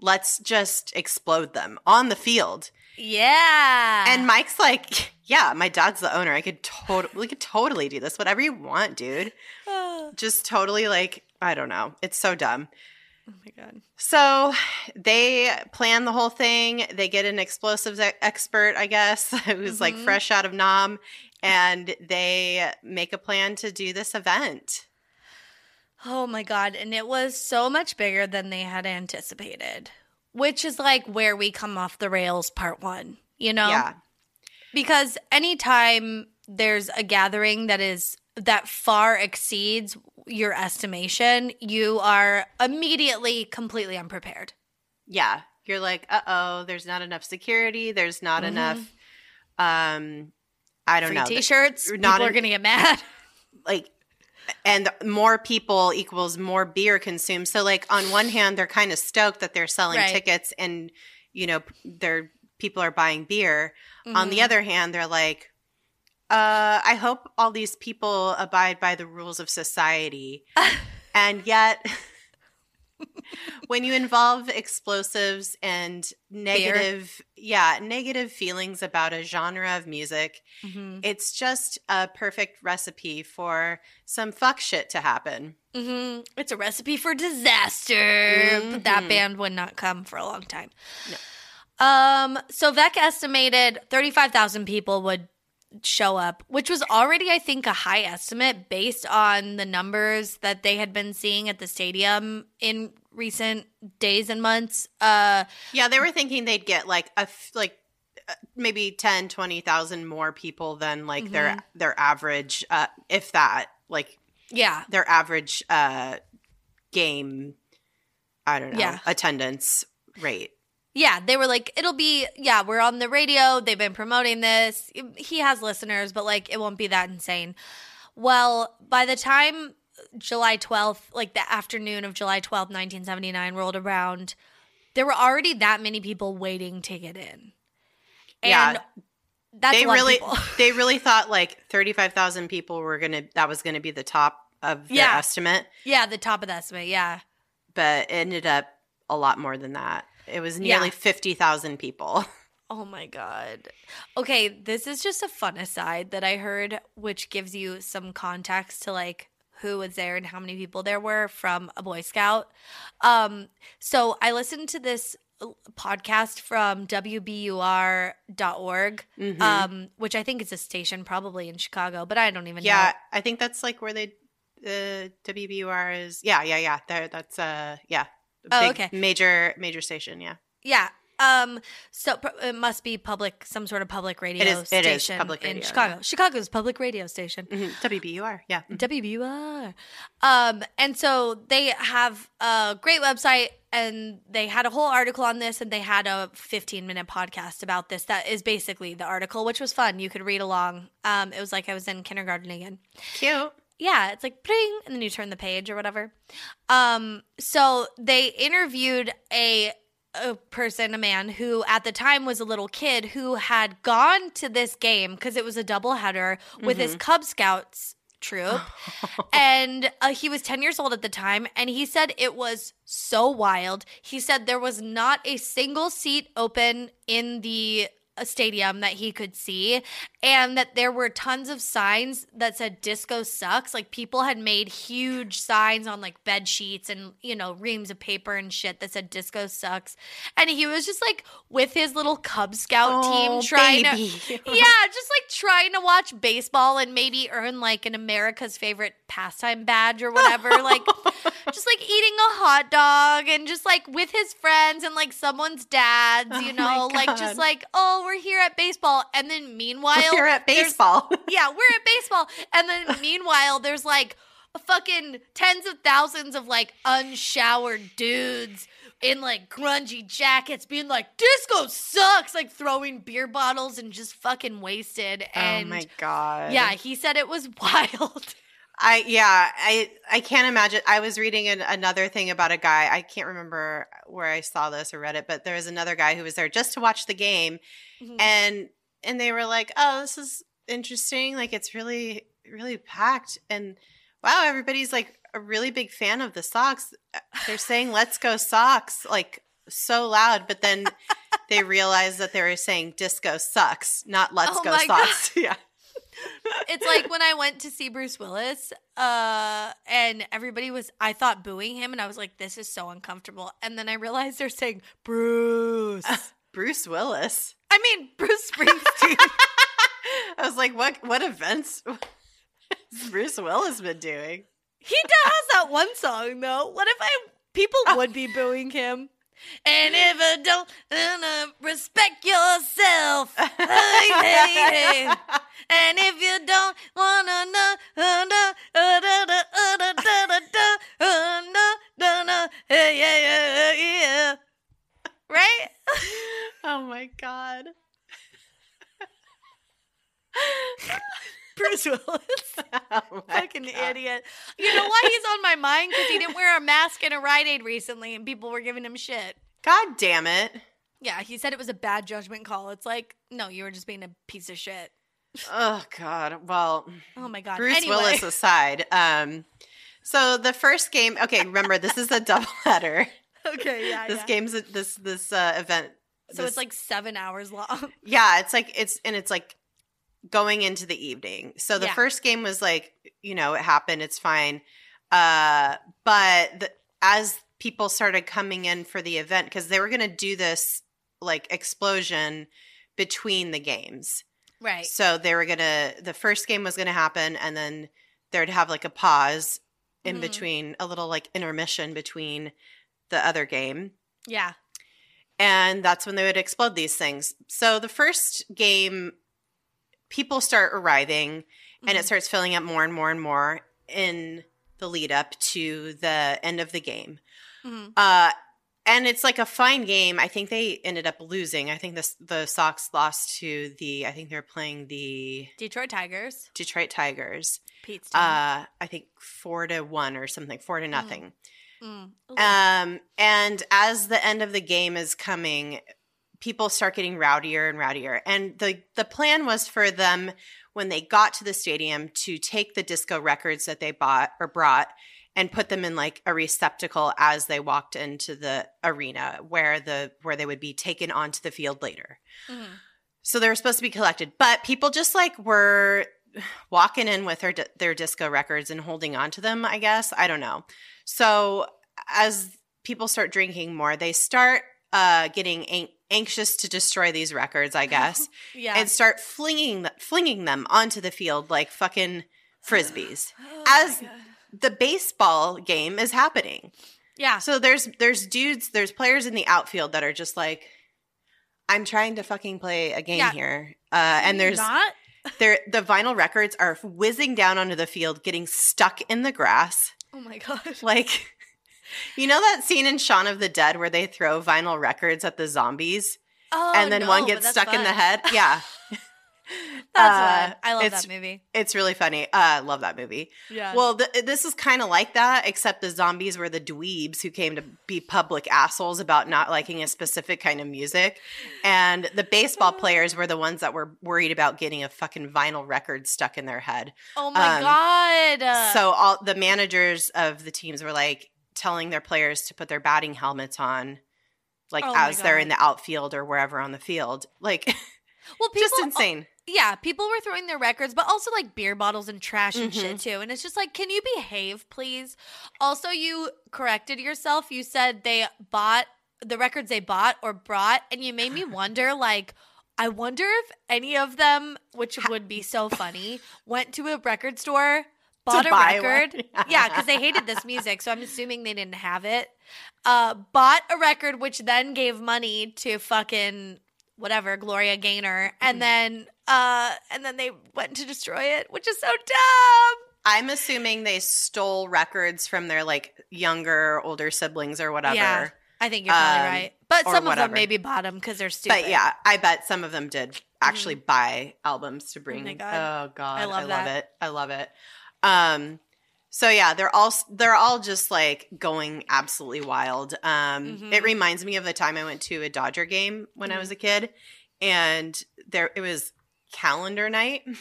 let's just explode them on the field." Yeah. And Mike's like, "Yeah, my dad's the owner. I could totally, we could totally do this. Whatever you want, dude." Just totally like, I don't know. It's so dumb. My god. So they plan the whole thing. They get an explosives expert, I guess, who's like Mhm. fresh out of Nam, and they make a plan to do this event. Oh my god. And it was so much bigger than they had anticipated, which is like where we come off the rails, part one. You know? Yeah. Because anytime there's a gathering that is that far exceeds your estimation, you are immediately completely unprepared. Yeah. You're like, uh oh, there's not enough security. There's not Mhm. enough, um, I don't Free know. t-shirts, not people are in- going to get mad. like and more people equals more beer consumed so like on one hand they're kind of stoked that they're selling Right. tickets and you know they're people are buying beer on the Mhm. other hand they're like uh i hope all these people abide by the rules of society and yet when you involve explosives and negative yeah negative feelings about a genre of music Mhm. it's just a perfect recipe for some fuck shit to happen. Mhm. It's a recipe for disaster. But that band would not come for a long time. No. Um, so Veeck estimated 35,000 people would show up, which was already, I think, a high estimate based on the numbers that they had been seeing at the stadium in recent days and months. Uh, Yeah, they were thinking they'd get like a f- like uh, maybe 10 20,000 more people than like their Mm-hmm. their average uh if that like yeah, their average uh game I don't know Yeah. attendance rate. Yeah, they were like, it'll be, yeah, we're on the radio. They've been promoting this. He has listeners, but like, it won't be that insane. Well, by the time July 12th, like the afternoon of July 12th, 1979 rolled around, there were already that many people waiting to get in. Yeah. And that's they really they really thought like 35,000 people were going to that was going to be the top of their Yeah. estimate, yeah, the top of the estimate. Yeah. but it ended up a lot more than that. It was nearly Yeah. 50,000 people. Oh my God. Okay, this is just a fun aside that I heard, which gives you some context to like who was there and how many people there were from a Boy Scout. Um, so I listened to this podcast from WBUR.org, Mhm. um, which I think is a station probably in Chicago, but I don't even Yeah, know. Yeah, I think that's like where they uh, WBUR is. Yeah, yeah, yeah. There, that's uh, yeah. Oh, big okay. Major, major station. Yeah, Yeah. Um, so it must be public, some sort of public radio is- it is station public in radio, Chicago. Chicago's public radio station. Mhm. WBUR. Yeah, Mhm. WBUR. Um, and so they have a great website and they had a whole article on this and they had a 15 minute podcast about this. That is basically the article, which was fun. You could read along. Um, it was like I was in kindergarten again. cute. Yeah, it's like bling, and then you turn the page or whatever. Um, so they interviewed a a person, a man who at the time was a little kid who had gone to this game because it was a doubleheader with his Cub Scouts troop, and uh, he was ten years old at the time, and he said it was so wild. He said there was not a single seat open in the uh, stadium that he could see and that there were tons of signs that said disco sucks. Like people had made huge signs on like bed sheets and you know reams of paper and shit that said disco sucks. And he was just like with his little cub scout Oh, team trying baby. to yeah just like trying to watch baseball and maybe earn like an america's favorite pastime badge or whatever. Like just like eating a hot dog and just like with his friends and like someone's dads, you Oh know, like just like, oh, we're here at baseball. And then meanwhile, You're at baseball. yeah, we're at baseball. And then meanwhile, there's like fucking tens of thousands of like unshowered dudes in like grungy jackets being like, disco sucks, like throwing beer bottles and just fucking wasted. Oh and oh my god. yeah, he said it was wild. I yeah, I I can't imagine. I was reading an, another thing about a guy. I can't remember where I saw this or read it, but there was another guy who was there just to watch the game, Mhm. and and they were like, "Oh, this is interesting. Like it's really really packed, and wow, everybody's like a really big fan of the Sox. They're saying "Let's go Sox" like so loud, but then they realized that they were saying "Disco sucks," not "Let's Oh go Sox." yeah. It's like when I went to see Bruce Willis, uh, and everybody was, I thought booing him, and I was like, this is so uncomfortable. And then I realized they're saying Bruce. Bruce Willis. I mean, Bruce Springsteen. I was like, what what events Bruce Willis been doing? he does that one song though. What if I people would be booing him? And if I don't uh, respect yourself, hey, hey, hey. And if you don't wanna know, uh, uh, uh, da, da, da, uh, da, da, da, yeah, yeah, yeah. Right? oh my god. Bruce Willis. Oh Fucking God. idiot. You know why he's on my mind? Because he didn't wear a mask in a Rite Aid recently and people were giving him shit. God damn it. Yeah, he said it was a bad judgment call. It's like, no, you were just being a piece of shit. Oh god. Well, Oh my God. Bruce anyway. Willis aside, um so the first game, okay, remember this is a double doubleheader. Okay, yeah. This yeah. game's a- this this uh event. So this- it's like seven hours long. Yeah, it's like it's and it's like going into the evening. So the Yeah. first game was like, you know, it happened, it's fine. Uh but the, as people started coming in for the event cuz they were going to do this like explosion between the games. Right. So they were gonna the first game was gonna happen, and then there'd have like a pause in Mhm. between, a little like intermission between the other game, Yeah. and that's when they would explode these things. So the first game, people start arriving, and it Mhm. starts filling up more and more and more in the lead up to the end of the game. Mhm. Uh, and it's like a fine game. I think they ended up losing. I think this the Sox lost to the. I think they're playing the Detroit Tigers. Detroit Tigers. Pete's team. Uh, I think four to one or something, four to nothing. Mm. Ooh. Um, and as the end of the game is coming, people start getting rowdier and rowdier. And the the plan was for them when they got to the stadium to take the disco records that they bought or brought and put them in like a receptacle as they walked into the arena where the where they would be taken onto the field later. Mhm. So they were supposed to be collected, but people just like were walking in with their their disco records and holding on to them. I guess I don't know. So as people start drinking more, they start uh, getting an- anxious to destroy these records. I guess Yeah. and start flinging th- flinging them onto the field like fucking frisbees. Oh as- The baseball game is happening. yeah. So there's there's dudes, there's players in the outfield that are just like, I'm trying to fucking play a game Yeah. here, uh, and there's not. there the vinyl records are whizzing down onto the field, getting stuck in the grass, Oh my gosh. like. You know that scene in Shaun of the Dead where they throw vinyl records at the zombies Oh, and then no, one gets stuck in the head? Yeah. That's Uh, fun. I love that movie. It's really funny. Uh, I love that movie. Yeah. Well, th- this is kind of like that, except the zombies were the dweebs who came to be public assholes about not liking a specific kind of music. And the baseball players were the ones that were worried about getting a fucking vinyl record stuck in their head. oh my um, god. so all the managers of the teams were like telling their players to put their batting helmets on. Like Oh as they're in the outfield or wherever on the field, like well, people, just insane. yeah, people were throwing their records, but also like beer bottles and trash and Mhm. shit too. And it's just like, can you behave, please? Also, you corrected yourself. You said they bought the records they bought or brought, and you made me wonder, like. I wonder if any of them, which would be so funny, went to a record store, bought a record. yeah, because they hated this music, so I'm assuming they didn't have it. Uh, bought a record, which then gave money to fucking whatever Gloria Gaynor, and then uh, and then they went to destroy it, which is so dumb. I'm assuming they stole records from their like younger, older siblings or whatever. Yeah, I think you're probably Um, right, but some of whatever. them maybe bought them because they're stupid. But yeah, I bet some of them did actually buy albums to bring. Mm. my God. Oh god, I love love that. it. I love it. Um, so yeah, they're all they're all just like going absolutely wild. Um, Mhm. it reminds me of the time I went to a Dodger game when I Mm-hmm. was a kid, and there it was calendar night.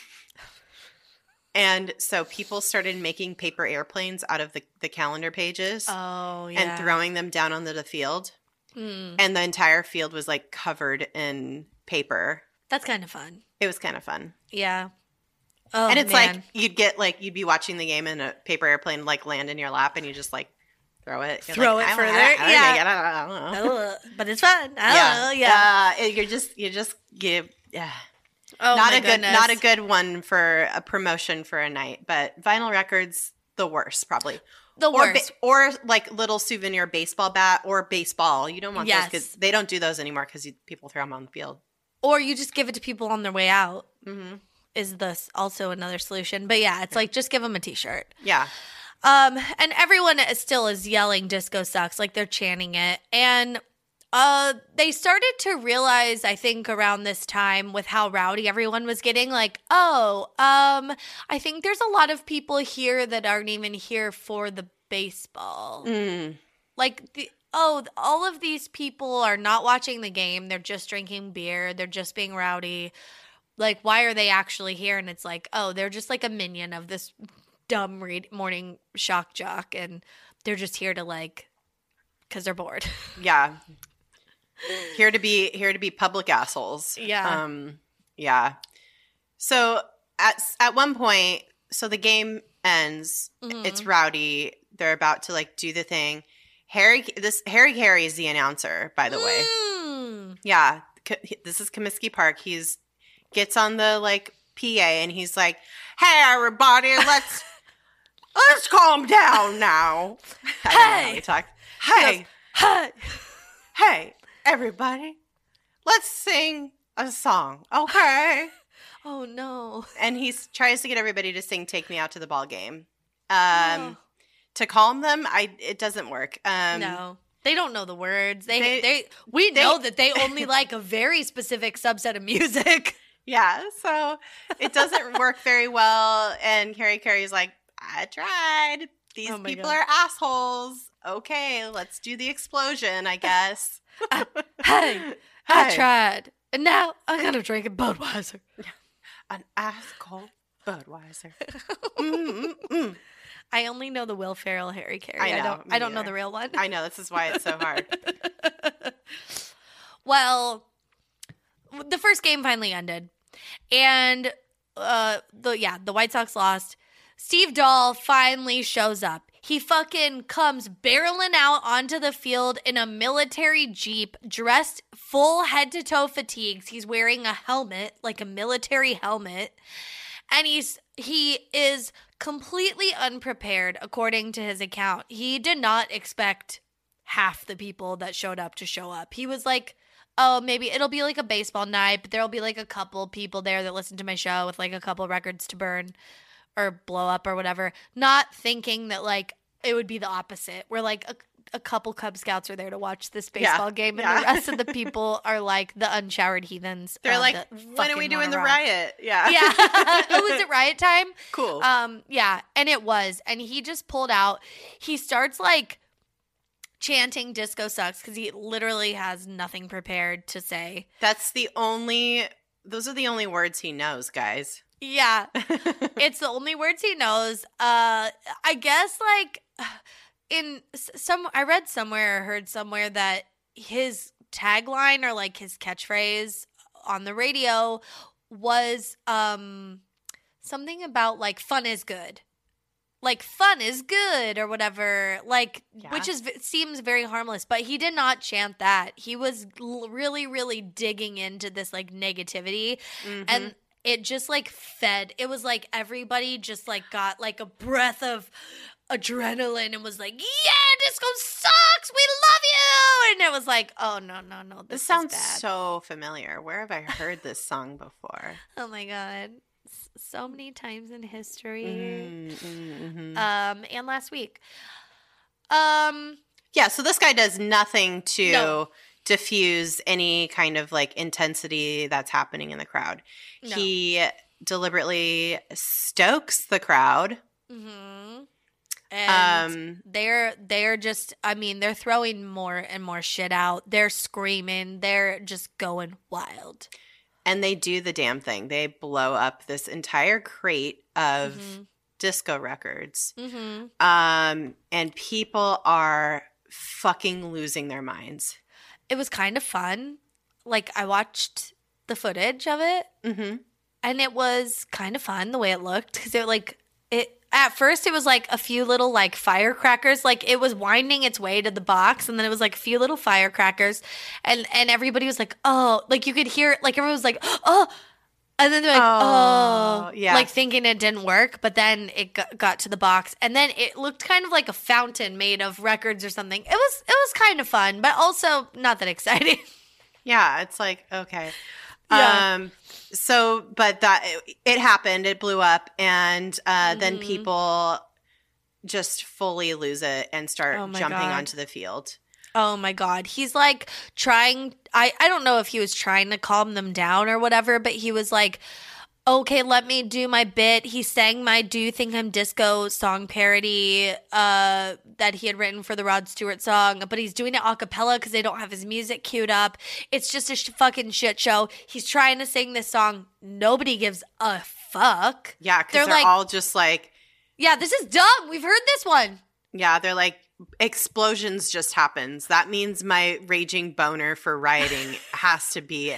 And so people started making paper airplanes out of the, the calendar pages Oh yeah, and throwing them down onto the field. Mm, And the entire field was like covered in paper. that's kind of fun. It was kind of fun. Yeah. Oh, and it's man. like you'd get like you'd be watching the game and a paper airplane like land in your lap and you just like throw it. You're Throw like, it I further, I I yeah. I don't- know. But it's fun. I don't know, yeah. Uh, you're just you just you yeah. Oh, not a good not a good one for a promotion for a night, but vinyl records the worst probably. The Or ba- worst. or like little souvenir baseball bat or baseball. You don't want those because they don't do those anymore because people throw them on the field. or you just give it to people on their way out. Mm hmm Is this also another solution? But yeah, it's like just give them a T-shirt. Yeah, Um, and everyone is still is yelling "disco sucks," like they're chanting it, and uh, they started to realize, I think, around this time with how rowdy everyone was getting, like, oh, um, I think there's a lot of people here that aren't even here for the baseball. Mm. Like the oh, all of these people are not watching the game. They're just drinking beer. They're just being rowdy. Like, why are they actually here? And it's like, oh, they're just like a minion of this dumb read- morning shock jock, and they're just here to like, because they're bored. yeah. Here to be here to be public assholes. Yeah. Um. Yeah. So at at one point, so the game ends. Mhm. It's rowdy. They're about to like do the thing. Harry, this Harry Caray is the announcer, by the way. Mm. Yeah, this is Comiskey Park. He's gets on the like PA and he's like, "Hey, everybody, let's let's calm down now." I don't know how Hey. he talks. Hey, goes, "Hey." hey, everybody, let's sing a song, okay? Oh no. and he tries to get everybody to sing "Take Me Out to the Ball Game." Um, Oh, to calm them, I it doesn't work. Um, no. They don't know the words. They they- they, we they- know that they only like a very specific subset of music. Yeah, so it doesn't work very well. And Caray Caray's like, I tried. These Oh people God. are assholes. Okay, let's do the explosion, I guess. Hey, I Hey, tried. And now I'm gonna drink a Budweiser. An ice cold Budweiser. Mm, mm, mm. I only know the Will Ferrell Harry Caray. I I, don't I don't know the real one. I know, this is why it's so hard. well, the first game finally ended. And uh the yeah, the White Sox lost. Steve Dahl finally shows up. He fucking comes barreling out onto the field in a military jeep, dressed full head to toe fatigues. He's wearing a helmet, like a military helmet, and he's he is completely unprepared according to his account. He did not expect half the people that showed up to show up. He was like, "Oh, maybe it'll be like a baseball night, but there'll be like a couple people there that listen to my show with like a couple records to burn or blow up or whatever." Not thinking that like it would be the opposite. Where like a a couple Cub Scouts are there to watch this Yeah, baseball game, and yeah. the rest of the people are like the unshowered heathens. They're uh, like, when are we doing the rock." riot? Yeah. Yeah. oh, was it riot time? cool. Um, yeah, and it was. And he just pulled out. He starts like chanting disco sucks because he literally has nothing prepared to say. That's the only, those are the only words he knows, guys. Yeah. it's the only words he knows. Uh I guess like in some I read somewhere or heard somewhere that his tagline or like his catchphrase on the radio was um something about like fun is good. Like fun is good or whatever. Like Yeah. which is seems very harmless, but he did not chant that. He was l- really really digging into this like negativity Mhm. and it just like fed it was like everybody just like got like a breath of adrenaline and was like yeah disco sucks we love you and it was like oh no no no this, this is sounds so familiar. Where have I heard this song before? oh my god So many times in history Mm, mm, mhm. um and last week um yeah, so this guy does nothing to No. diffuse any kind of like intensity that's happening in the crowd. no. He deliberately stokes the crowd. hmm and Um, they're they're just i mean they're throwing more and more shit out they're screaming they're just going wild and they do the damn thing. They blow up this entire crate of Mhm. disco records. hmm Um, and people are fucking losing their minds. it was kind of fun. Like I watched the footage of it, Mm-hmm. and it was kind of fun the way it looked because it like. At first, it was like a few little like firecrackers. Like it was winding its way to the box, and then it was like a few little firecrackers, and and everybody was like, oh, like you could hear like everyone was like, oh. And then they're like, Oh, oh, yeah. like thinking it didn't work, but then it got, got to the box, and then it looked kind of like a fountain made of records or something. It was it was kind of fun, but also not that exciting. Yeah, it's like okay. Yeah. Um so but that it, it happened, it blew up and uh then Mhm. people just fully lose it and start Oh jumping God. onto the field. Oh my god. He's like trying I I don't know if he was trying to calm them down or whatever, but he was like Okay, let me do my bit. He sang my "Do You Think I'm Disco" song parody uh, that he had written for the Rod Stewart song, but he's doing it a cappella because they don't have his music queued up. It's just a sh- fucking shit show. He's trying to sing this song. Nobody gives a fuck. Yeah, cuz They're they're, like- all just like Yeah, this is dumb. We've heard this one. yeah, they're like explosions just happens. That means my raging boner for rioting has to be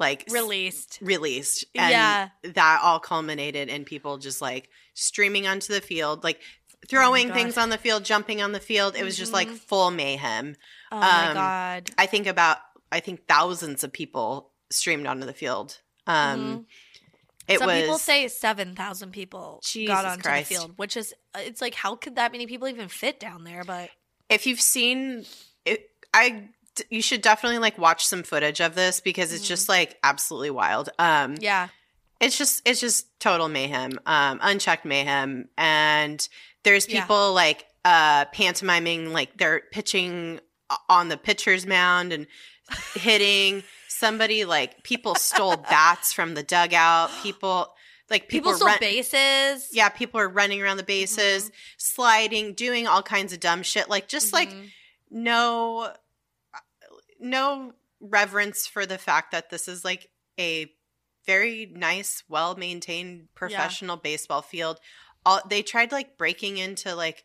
like Released. released. And Yeah. that all culminated in people just like streaming onto the field, like throwing Oh things on the field, jumping on the field. It was just like Mhm. full mayhem. Oh my Um, god. I think about I think thousands of people streamed onto the field Um, it Some was people say 7,000 people Jesus got onto Christ. the field, which is, it's like, how could that many people even fit down there? But if you've seen it, I you should definitely like watch some footage of this because it's Mhm. just like absolutely wild. Um, yeah. it's just it's just total mayhem um unchecked mayhem and there's Yeah. people like uh pantomiming like they're pitching on the pitcher's mound and hitting somebody like people stole bats from the dugout people like people, People, stole run- bases. yeah people are running around the bases sliding doing all kinds of dumb shit like just like Mhm. no no reverence for the fact that this is like a very nice well maintained professional baseball field all they tried like breaking into like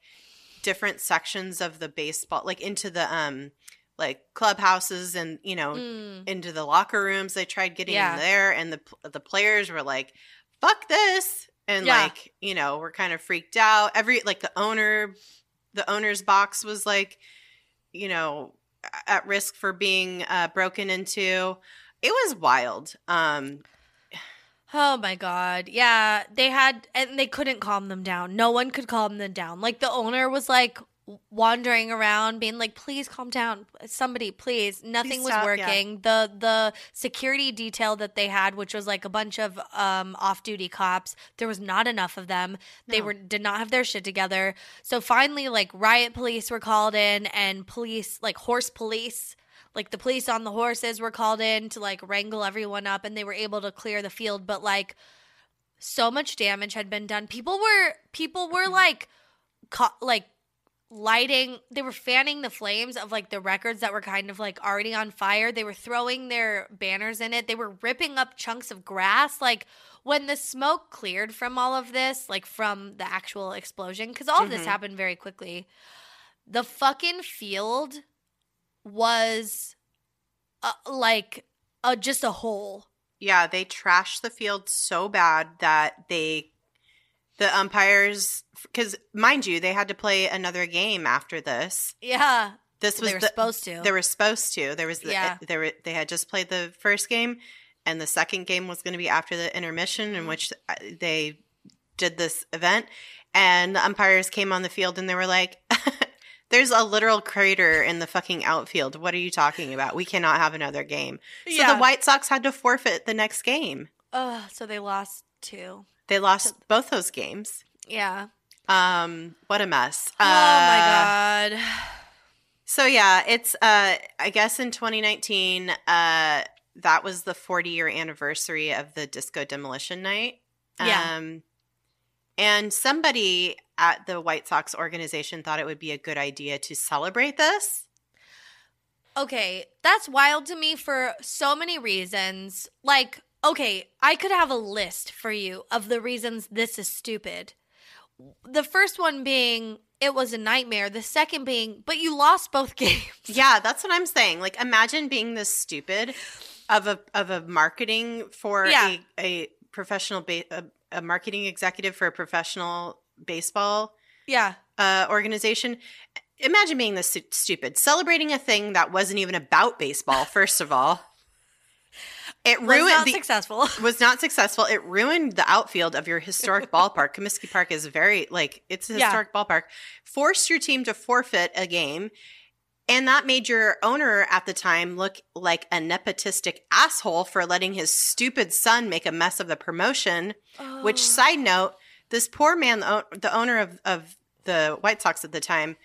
different sections of the baseball like into the um like clubhouses and you know Mm. into the locker rooms they tried getting Yeah. in there and the the players were like fuck this and Yeah. like you know we're kind of freaked out every like the owner the owner's box was like you know at risk for being uh, broken into it was wild um Oh my god. Yeah, they had and they couldn't calm them down. No one could calm them down. Like the owner was like wandering around being like please calm down. Somebody please. Nothing was stop, yeah. working. The the security detail that they had which was like a bunch of um off-duty cops there was not enough of them. They were did not have their shit together. So finally like riot police were called in and police like horse police like the police on the horses were called in to like wrangle everyone up and they were able to clear the field. But like so much damage had been done. People were people were like ca- like lighting they were fanning the flames of like the records that were kind of like already on fire. They were throwing their banners in it. They were ripping up chunks of grass. Like when the smoke cleared from all of this like from the actual explosion because all of this Mhm. happened very quickly the fucking field was uh, like uh, just a hole. Yeah they trashed the field so bad that they the umpires because mind you they had to play another game after this yeah this was they were the, supposed to They were supposed to. There was the, Yeah. they were they had just played the first game, and the second game was going to be after the intermission, in Mhm. which uh, they did this event. And the umpires came on the field, and they were like, "There's a literal crater in the fucking outfield. What are you talking about? We cannot have another game." So yeah. the White Sox had to forfeit the next game. Ugh, so they lost two They lost both those games. yeah Um, what a mess. oh Uh, my god So yeah, it's uh I guess in 2019 uh that was the 40 year anniversary of the disco demolition night. Yeah. Um and somebody at the White Sox organization thought it would be a good idea to celebrate this. Okay, that's wild to me for so many reasons. Like, okay, I could have a list for you of the reasons this is stupid. The first one being it was a nightmare. The second being, but you lost both games. Yeah, that's what I'm saying. Like imagine being this stupid of a of a marketing for Yeah. a a professional ba- a, a marketing executive for a professional baseball Yeah. uh, organization. Imagine being this stu- stupid, celebrating a thing that wasn't even about baseball. First of all, it Was ruined not the successful. was not successful. It ruined the outfield of your historic ballpark. Comiskey Park is very like it's a Yeah. historic ballpark. Forced your team to forfeit a game, and that made your owner at the time look like a nepotistic asshole for letting his stupid son make a mess of the promotion. Which, Oh. side note, this poor man, the, the owner of, of the White Sox at the time,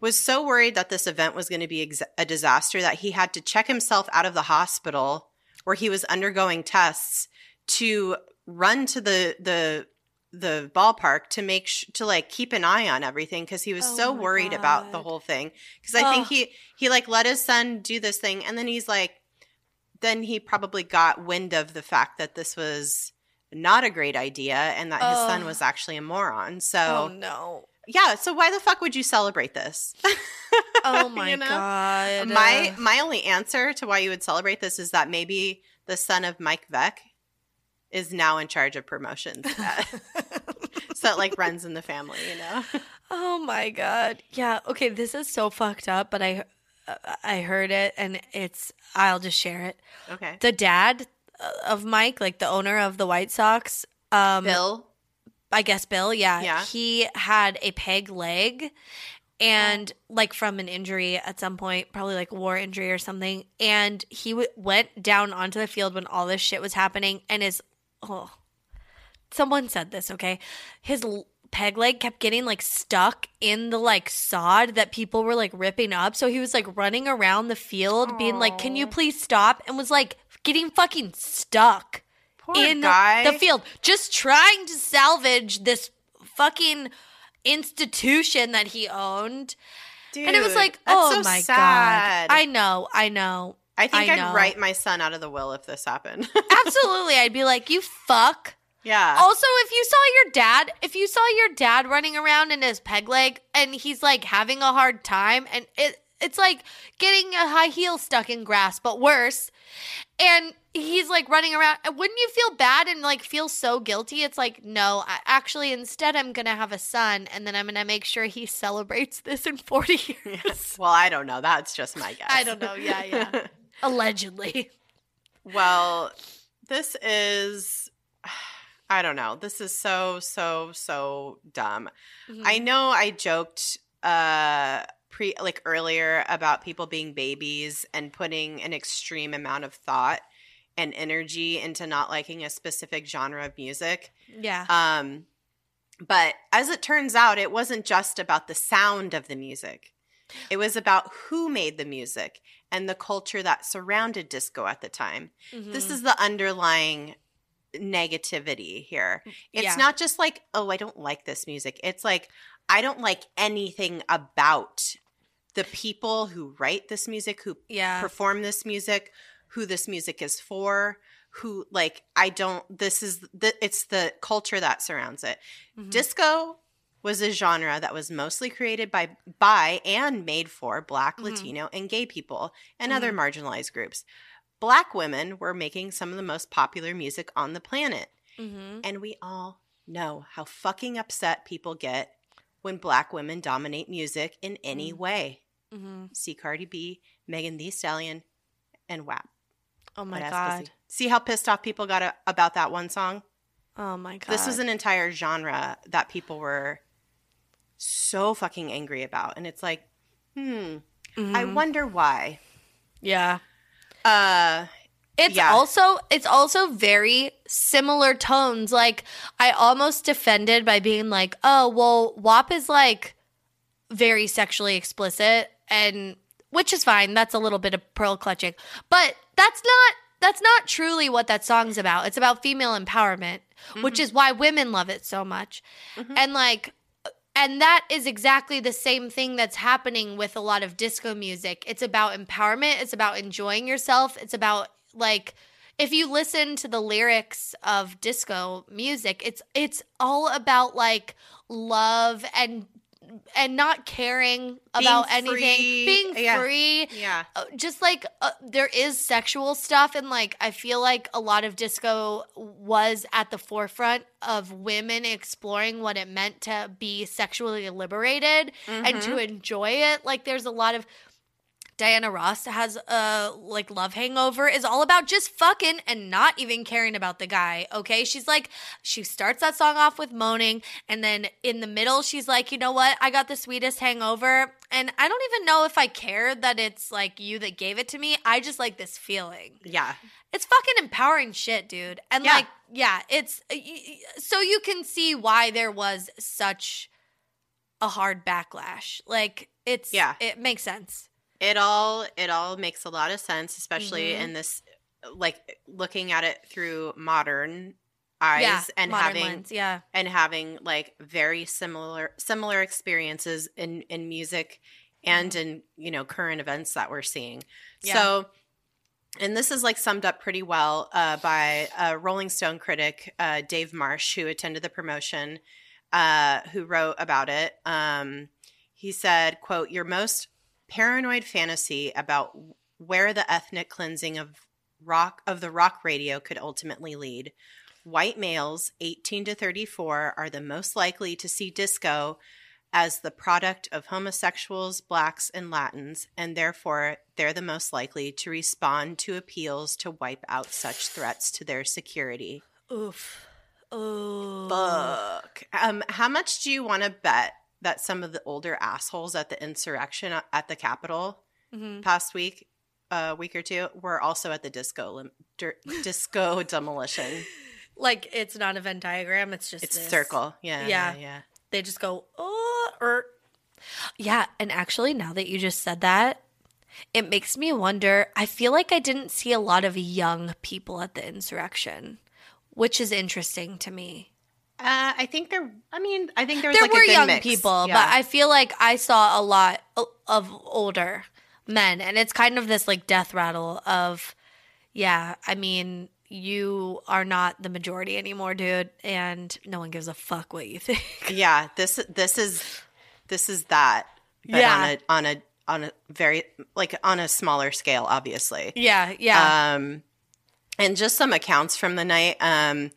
was so worried that this event was going to be ex- a disaster that he had to check himself out of the hospital where he was undergoing tests to run to the the the ballpark to make sh- to like keep an eye on everything because he was Oh so worried about the whole thing because I think he he like let his son do this thing and then he's like then he probably got wind of the fact that this was not a great idea and that his son was actually a moron. Oh So no. yeah, so why the fuck would you celebrate this? Oh my You know? god. My my only answer to why you would celebrate this is that maybe the son of Mike Veeck is now in charge of promotions. so it like runs in the family, you know. Oh my god. Yeah, okay, this is so fucked up, but I I heard it and it's I'll just share it. Okay. The dad of Mike, like the owner of the White Sox, um, Bill. I guess Bill, yeah, Yeah. he had a peg leg, and like from an injury at some point, probably like a war injury or something, and he w- went down onto the field when all this shit was happening, and his oh, someone said this, okay, his l- peg leg kept getting like stuck in the like sod that people were like ripping up, so he was like running around the field, being like, "Can you please stop?" and was like getting fucking stuck Poor in guy. the field, just trying to salvage this fucking institution that he owned. Dude, and it was like, oh so my sad. god. I know, I know. I think I I'd know. write my son out of the will if this happened. Absolutely. I'd be like, you fuck. yeah. Also, if you saw your dad, if you saw your dad running around in his peg leg and he's like having a hard time and it it's like getting a high heel stuck in grass, but worse. And he's like running around. Wouldn't you feel bad and like feel so guilty? It's like, no, I, actually, instead, I'm going to have a son and then I'm going to make sure he celebrates this in 40 years. Yes. Well, I don't know. That's just my guess. I don't know. Yeah, yeah. Allegedly. well, this is. I don't know. This is so so so dumb. Mm-hmm. I know I joked uh pre like earlier about people being babies and putting an extreme amount of thought and energy into not liking a specific genre of music. yeah. Um but as it turns out it wasn't just about the sound of the music. It was about who made the music and the culture that surrounded disco at the time. This Mhm. is the underlying negativity here. It's Yeah. not just like, oh, I don't like this music. It's like, I don't like anything about the people who write this music, who yeah. perform this music, who this music is for, who like I don't this is the it's the culture that surrounds it. Mhm. Disco was a genre that was mostly created by by and made for black, Mhm. Latino, and gay people and other Mm-hmm. marginalized groups. Black women were making some of the most popular music on the planet. Mhm. And we all know how fucking upset people get when black women dominate music in any Mm. way. Mhm. See Cardi B, Megan Thee Stallion, and WAP. Oh my god. pussy. See how pissed off people got a- about that one song? Oh my god. This was an entire genre that people were so fucking angry about. And it's like, hmm, I Mhm. wonder why. yeah. Uh, It's Yeah. also it's also very similar tones. Like I almost defended by being like, "Oh, well, WAP is like very sexually explicit and which is fine. That's a little bit of pearl clutching. But that's not that's not truly what that song's about. It's about female empowerment, which is why women love it so much. Mhm. And like and that is exactly the same thing that's happening with a lot of disco music. It's about empowerment, it's about enjoying yourself, it's about like if you listen to the lyrics of disco music, it's it's all about like love and and not caring about anything, being Yeah. free. yeah. Uh, just like uh, there is sexual stuff and like i feel like a lot of disco was at the forefront of women exploring what it meant to be sexually liberated and to enjoy it like there's a lot of Diana Ross has a like love hangover is all about just fucking and not even caring about the guy. Okay. She's like, she starts that song off with moaning. And then in the middle, she's like, you know what? I got the sweetest hangover. And I don't even know if I care that it's like you that gave it to me. I just like this feeling. Yeah. It's fucking empowering shit, dude. And Yeah. like, yeah, it's uh, y- so you can see why there was such a hard backlash. Like, it's, Yeah. it makes sense. It all it all makes a lot of sense, especially Mhm. in this like looking at it through modern eyes yeah, and having lens, yeah. and having like very similar similar experiences in in music and in you know current events that we're seeing Yeah. so and this is like summed up pretty well uh, by a rolling stone critic uh, dave marsh who attended the promotion uh, who wrote about it um, he said quote your most paranoid fantasy about where the ethnic cleansing of rock of the rock radio could ultimately lead White males 18 to 34 are the most likely to see disco as the product of homosexuals, blacks, and Latins, and therefore they're the most likely to respond to appeals to wipe out such threats to their security. Oof. Oh. Fuck. Um, how much do you want to bet that some of the older assholes at the insurrection uh, at the Capitol Mhm. past week, a week or two, were also at the disco lim- dir- disco demolition? Like it's not a Venn diagram. It's just It's this. circle. Yeah, Yeah. yeah, yeah. They just go oh or yeah. And actually, now that you just said that, it makes me wonder. I feel like I didn't see a lot of young people at the insurrection, which is interesting to me. Uh, I think there. I mean, I think there was there like were young mix. people, Yeah. but I feel like I saw a lot of older men, and it's kind of this like death rattle of, yeah. I mean, you are not the majority anymore, dude, and no one gives a fuck what you think. yeah. This this is this is that. But Yeah. on a on a on a very like on a smaller scale, obviously. yeah, yeah, Um, and just some accounts from the night. Um,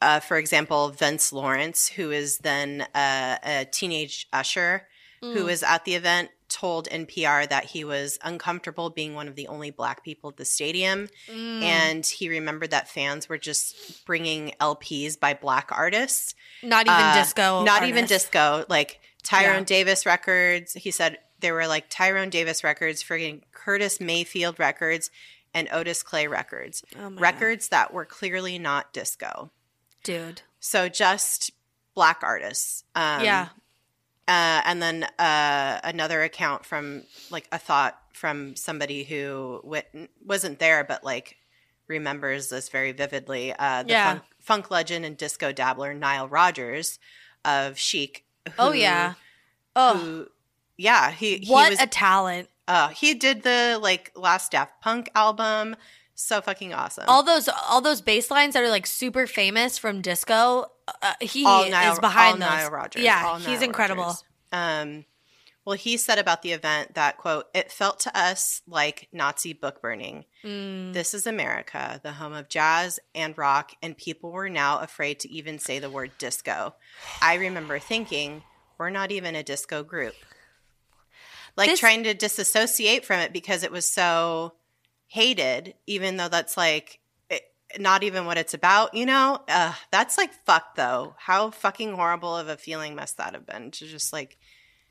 uh, for example, Vince Lawrence, who is then uh, a teenage usher Mm. who was at the event, told NPR that he was uncomfortable being one of the only black people at the stadium. Mm. And he remembered that fans were just bringing LPs by black artists. not even Uh, disco, Not even disco. Like Tyrone Yeah. Davis records. He said there were like Tyrone Davis records, friggin' Curtis Mayfield records, and Otis Clay records. Oh my God. records that were clearly not disco. Dude. So just black artists. Um, yeah, uh, and then uh, another account from like a thought from somebody who w- wasn't there, but like remembers this very vividly. Uh, the Yeah. funk, funk legend and disco dabbler Nile Rodgers of Chic. oh yeah, oh, Who, yeah, he he what was a talent! uh, he did the like last Daft Punk album. So fucking awesome. All those all those bass lines that are like super famous from disco. Uh, he all Nile, is behind all those. Nile Rodgers. Yeah, he's Nile incredible. Rodgers. Um, well, he said about the event that quote, "It felt to us like Nazi book burning. Mm. This is America, the home of jazz and rock, and people were now afraid to even say the word disco. I remember thinking, we're not even a disco group." Like This- trying to disassociate from it because it was so hated, even though that's like it, not even what it's about, you know? Uh, that's like fuck though. How fucking horrible of a feeling must that have been to just like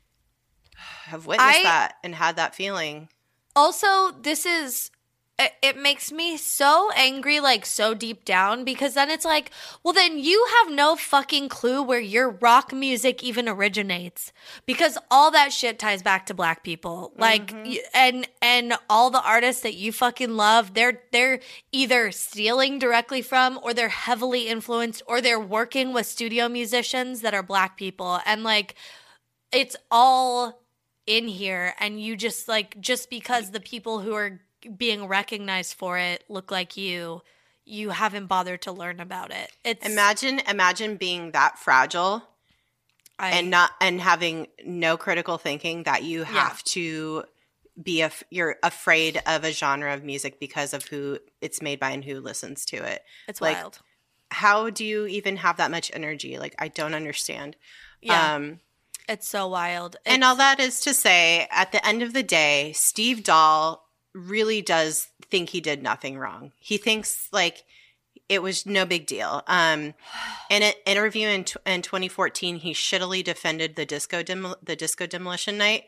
have witnessed I- that and had that feeling. Also, this is it, it makes me so angry like so deep down because then it's like, well then you have no fucking clue where your rock music even originates because all that shit ties back to black people. Like mm-hmm. y- and and all the artists that you fucking love, they're they're either stealing directly from or they're heavily influenced or they're working with studio musicians that are black people and like it's all in here and you just like just because the people who are being recognized for it look like you you haven't bothered to learn about it it's Imagine imagine being that fragile I, and not and having no critical thinking that you have to be a you're afraid of a genre of music because of who it's made by and who listens to it. it's like, wild How do you even have that much energy? Like I don't understand. yeah Um it's so wild and It's- all that is to say, at the end of the day, Steve Dahl really does think he did nothing wrong. He thinks like it was no big deal. Um, in an interview in, tw- in 2014, he shittily defended the disco dem- the disco demolition night.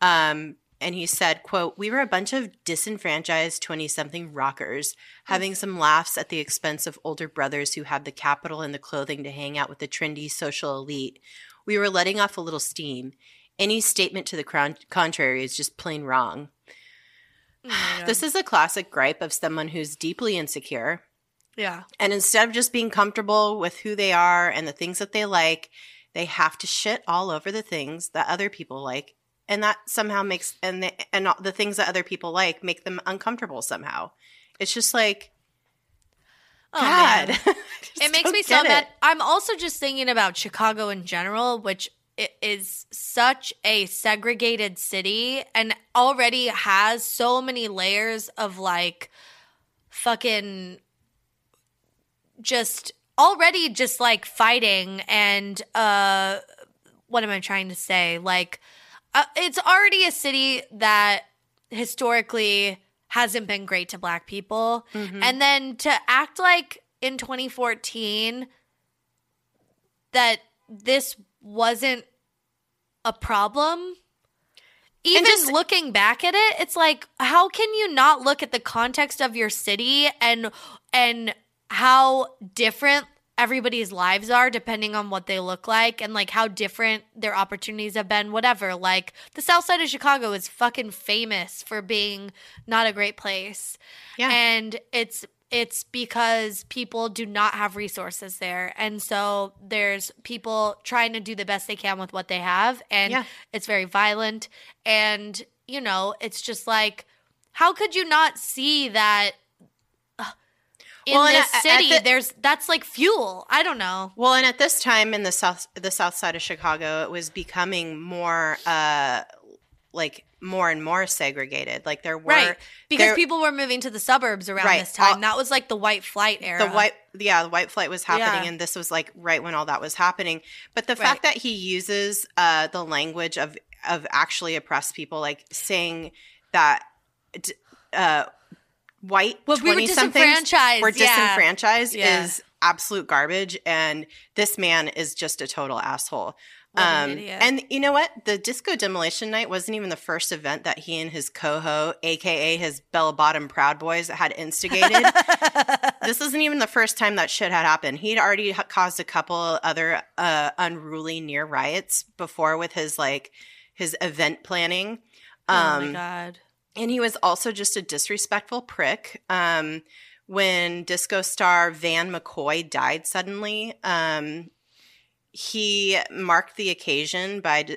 Um, and he said, quote, we were a bunch of disenfranchised 20 something rockers having some laughs at the expense of older brothers who had the capital and the clothing to hang out with the trendy social elite. We were letting off a little steam. Any statement to the contrary is just plain wrong. Oh. This is a classic gripe of someone who's deeply insecure. yeah And instead of just being comfortable with who they are and the things that they like, they have to shit all over the things that other people like. And that somehow makes and they, and the things that other people like make them uncomfortable somehow. It's just like oh God. It makes me so mad i'm also just thinking about chicago in general which i- is such a segregated city and already has so many layers of like fucking just already just like fighting and uh what am I trying to say? Like, uh, it's already a city that historically hasn't been great to black people. Mhm. And then to act like in 2014 that this wasn't a problem. Even just- looking back at it, it's like how can you not look at the context of your city and and how different everybody's lives are depending on what they look like and like how different their opportunities have been whatever like the south side of chicago is fucking famous for being not a great place Yeah. and it's it's because people do not have resources there. And so there's people trying to do the best they can with what they have and Yeah. it's very violent. And you know it's just like how could you not see that uh, in Well, this at- at city the- there's that's like fuel? I don't know. Well, and at this time in the south the south side of Chicago, it was becoming more uh like more and more segregated. Like there were right because there- people were moving to the suburbs around Right. this time All- that was like the white flight era the white yeah the white flight was happening Yeah. and this was like right when all that was happening but the Right. fact that he uses uh the language of of actually oppressed people like saying that d- uh white Well, we were somethings disenfranchised, were disenfranchised Yeah. is absolute garbage and this man is just a total asshole um, and you know what? The Disco Demolition Night wasn't even the first event that he and his coho, aka his Bell Bottom Proud Boys, had instigated. this isn't even the first time that shit had happened. He'd already ha- caused a couple other uh, unruly near riots before with his like his event planning. oh my Um, god and he was also just a disrespectful prick. Um, when disco star Van McCoy died suddenly, um, he marked the occasion by d-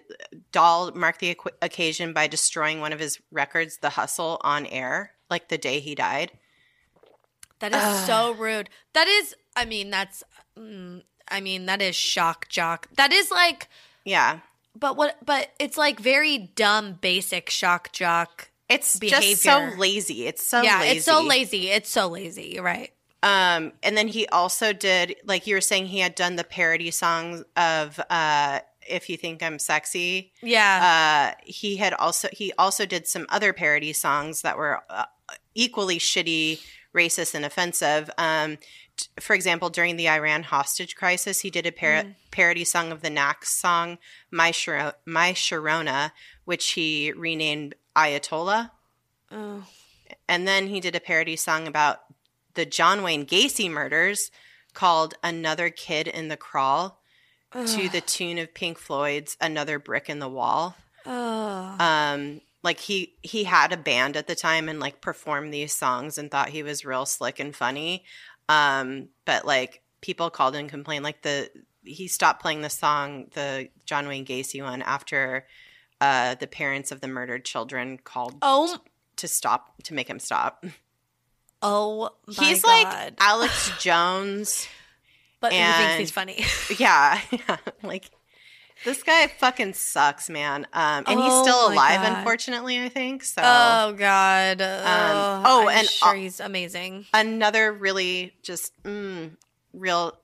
Dahl marked the equ- occasion by destroying one of his records, "The Hustle," on air, like the day he died. that is Ugh. so rude that is i mean that's mm, i mean that is shock jock that is like Yeah, but what but it's like very dumb basic shock jock it's just so lazy. It's so yeah lazy. it's so lazy it's so lazy right Um, and then he also did, like you were saying, he had done the parody songs of uh, "If You Think I'm Sexy." yeah Uh, he had also he also did some other parody songs that were uh, equally shitty, racist, and offensive. Um, t- for example, during the Iran hostage crisis, he did a par- Mm. parody song of the Knack's song "My Shiro- My Sharona," which he renamed Ayatollah. oh. And then he did a parody song about the John Wayne Gacy murders called Another Kid in the Crawl to the tune of Pink Floyd's Another Brick in the Wall. oh. Um like he he had a band at the time and like performed these songs and thought he was real slick and funny. Um but like people called and complained like the he stopped playing the song the John Wayne Gacy one after uh the parents of the murdered children called oh to stop to make him stop. oh my he's God. like Alex Jones. but he thinks he's funny Yeah, yeah, like this guy fucking sucks, man. Um, and he's Oh still alive, God. unfortunately. I think so. oh god oh, oh, I'm and sure he's amazing Another really just mm, real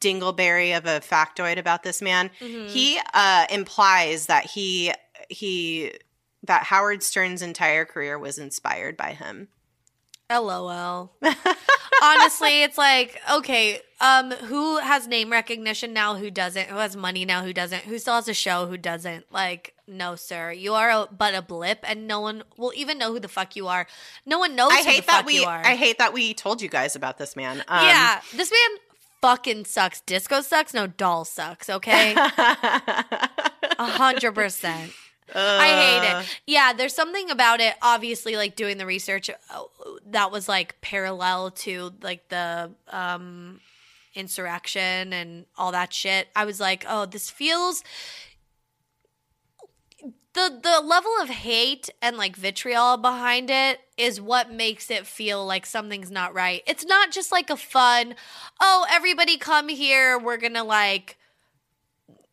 dingleberry of a factoid about this man. Mhm. He uh, implies that he he that Howard Stern's entire career was inspired by him. LOL. Honestly, it's like, okay, um, who has name recognition now, who doesn't? Who has money now, who doesn't? Who still has a show, who doesn't? Like, no, sir. You are a, but a blip, and no one will even know who the fuck you are. No one knows I who hate the that fuck we you are. I hate that we told you guys about this man. Um, yeah, this man fucking sucks. Disco sucks. No, Dahl sucks. Okay, a hundred percent. I hate Uh, it. Yeah, there's something about it. Obviously, like doing the research uh, that was like parallel to like the um insurrection and all that shit. I was like, oh, this feels the the level of hate and like vitriol behind it is what makes it feel like something's not right. It's not just like a fun, oh, everybody come here, we're gonna like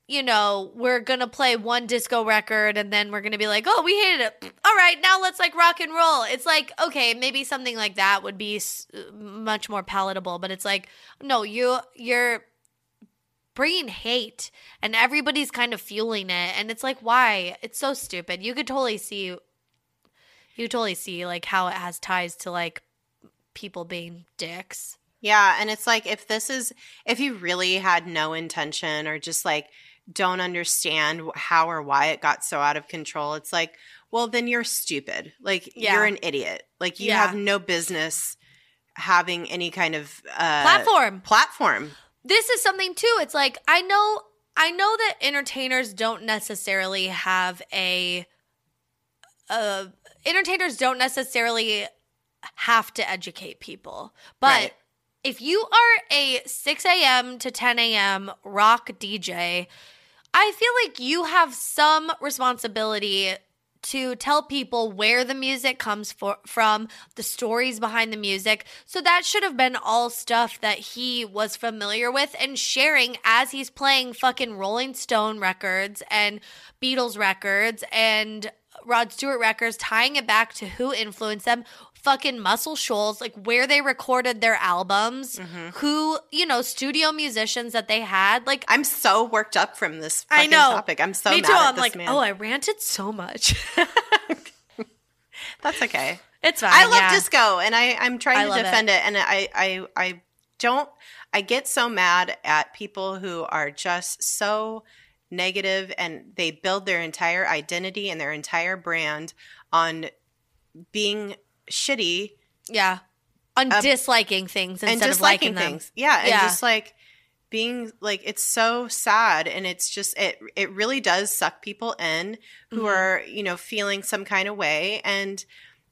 you know, we're gonna play one disco record and then we're gonna be like, oh, we hated it. All right, now let's like rock and roll. It's like, okay, maybe something like that would be much more palatable, but it's like, no, you, you're bringing hate and everybody's kind of fueling it and it's like why it's so stupid you could totally see you totally see like how it has ties to like people being dicks Yeah, and it's like if this is if you really had no intention or just like don't understand how or why it got so out of control, it's like, well, then you're stupid. Like Yeah. you're an idiot. Like you Yeah. have no business having any kind of uh, platform Platform. this is something too it's like i know i know that entertainers don't necessarily have a uh entertainers don't necessarily have to educate people but Right. if you are a 6 a.m to 10 a.m rock dj i feel like you have some responsibility to tell people where the music comes for, from, the stories behind the music. So that should have been all stuff that he was familiar with and sharing as he's playing fucking Rolling Stone records and Beatles records and Rod Stewart records, tying it back to who influenced them. Fucking Muscle Shoals, like where they recorded their albums, mm-hmm. who, you know, studio musicians that they had. Like, I'm so worked up from this I fucking know. topic. I'm so me too. I'm like, man. oh, I ranted so much. That's okay. it's fine. I love yeah. disco and I, I'm trying I to defend it. And I, I, I don't, I get so mad at people who are just so negative and they build their entire identity and their entire brand on being shitty Yeah. On Um, disliking things instead and of disliking liking them. things. Yeah. And Yeah. just like being like, it's so sad. And it's just, it, it really does suck people in who Mhm. are, you know, feeling some kind of way. And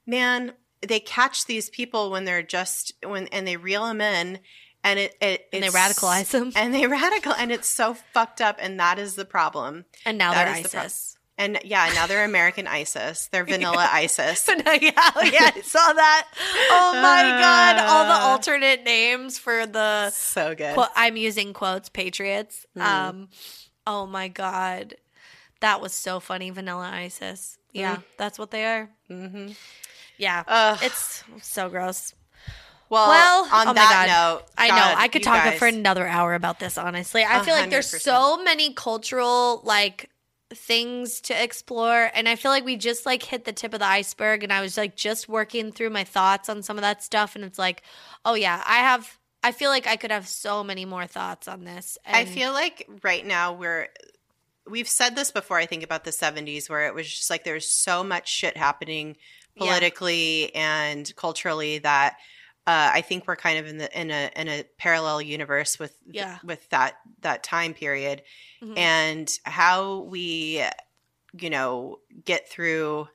man, they catch these people when they're just, when, and they reel them in and it, it And they radicalize them. And they radical, and it's so fucked up. And that is the problem. And now That they're is the prob- ISIS. And yeah, now they're American ISIS. They're vanilla ISIS. yeah, yeah, I saw that. Oh my god! All the Uh. alternate names for the So good. quote, I'm using quotes patriots. Mhm. Um, oh my god, that was so funny. Vanilla ISIS. Yeah, Mm. that's what they are. Mm-hmm. Yeah, Ugh. it's so gross. well, well, on oh that God. note, I know. I could talk guys- for another hour about this, honestly. I feel like there's so many cultural like things to explore and I feel like we just like hit the tip of the iceberg and I was like just working through my thoughts on some of that stuff and it's like, "Oh yeah, I have I feel like I could have so many more thoughts on this." And I feel like right now we're we've said this before I think about the 70s where it was just like there's so much shit happening Yeah. politically and culturally that uh, I think we're kind of in the in a in a parallel universe with Yeah. with that that time period Mhm. and how we you know get through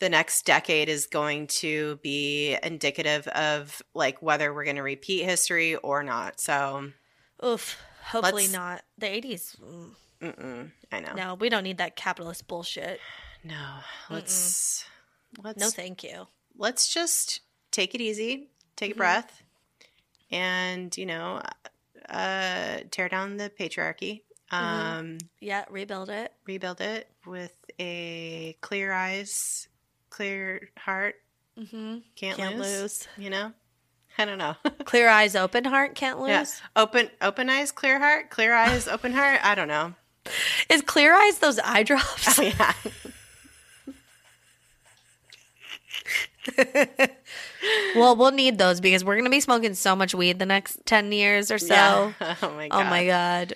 the next decade is going to be indicative of like whether we're going to repeat history or not so oof, hopefully not. The 80s. mm, i know No, we don't need that capitalist bullshit. No, let's let's No, thank you. let's just take it easy, take Mhm. a breath, and you know, uh, tear down the patriarchy, Mhm. um, Yeah, rebuild it. rebuild it with a clear eyes, clear heart. Mm-hmm. Can't, Can't lose, lose. You know, I don't know. Clear eyes, open heart, can't lose. Yeah. open, open eyes, clear heart, clear eyes, open heart. I don't know. Is clear eyes those eye drops? Oh yeah. well, we'll need those because we're gonna be smoking so much weed the next ten years or so. Yeah. Oh my god. Oh my god.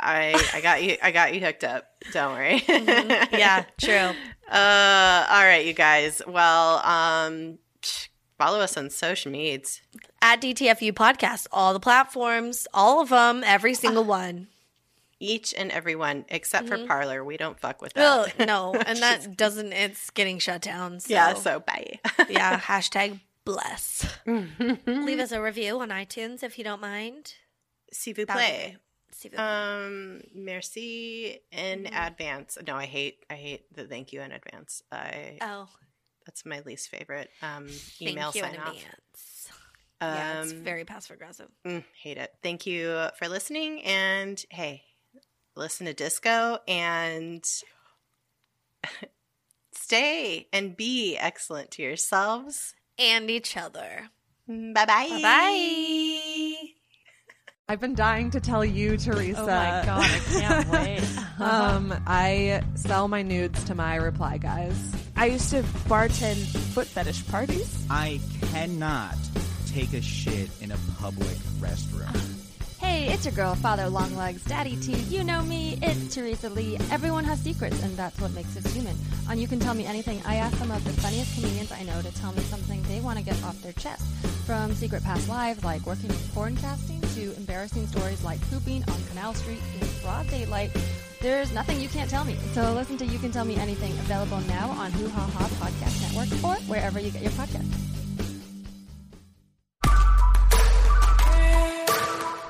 I I got you. I got you hooked up. Don't worry. Mhm. Yeah, true. Uh, all right, you guys. Well, um, follow us on social medias. At DTFU podcast, all the platforms, all of them, every single one. Each and every one, except Mhm. for Parler. We don't fuck with that. no, and that doesn't. It's getting shut down. So. yeah. So bye. yeah. Hashtag bless. Leave us a review on iTunes if you don't mind. S'il vous That would be plaît. Um, merci in Mhm. advance. No, I hate. I hate the thank you in advance. I oh, that's my least favorite. Um, thank email you in sign off. advance. Um, yeah, it's very passive aggressive. Mm, hate it. Thank you for listening. And hey, listen to disco and stay and be excellent to yourselves. And each other. Bye bye. Bye bye. I've been dying to tell you, Teresa. Oh my god, I can't wait. um, I sell my nudes to my reply guys. I used to bartend foot fetish parties. I cannot take a shit in a public restroom. Hey, it's your girl, Father Longlegs, Daddy T. You know me, it's Teresa Lee. Everyone has secrets, and that's what makes us human. On You Can Tell Me Anything, I ask some of the funniest comedians I know to tell me something they want to get off their chest. From secret past lives like working in porn casting to embarrassing stories like pooping on Canal Street in broad daylight, there's nothing you can't tell me. So listen to You Can Tell Me Anything, available now on Hoo Ha Ha Podcast Network or wherever you get your podcasts.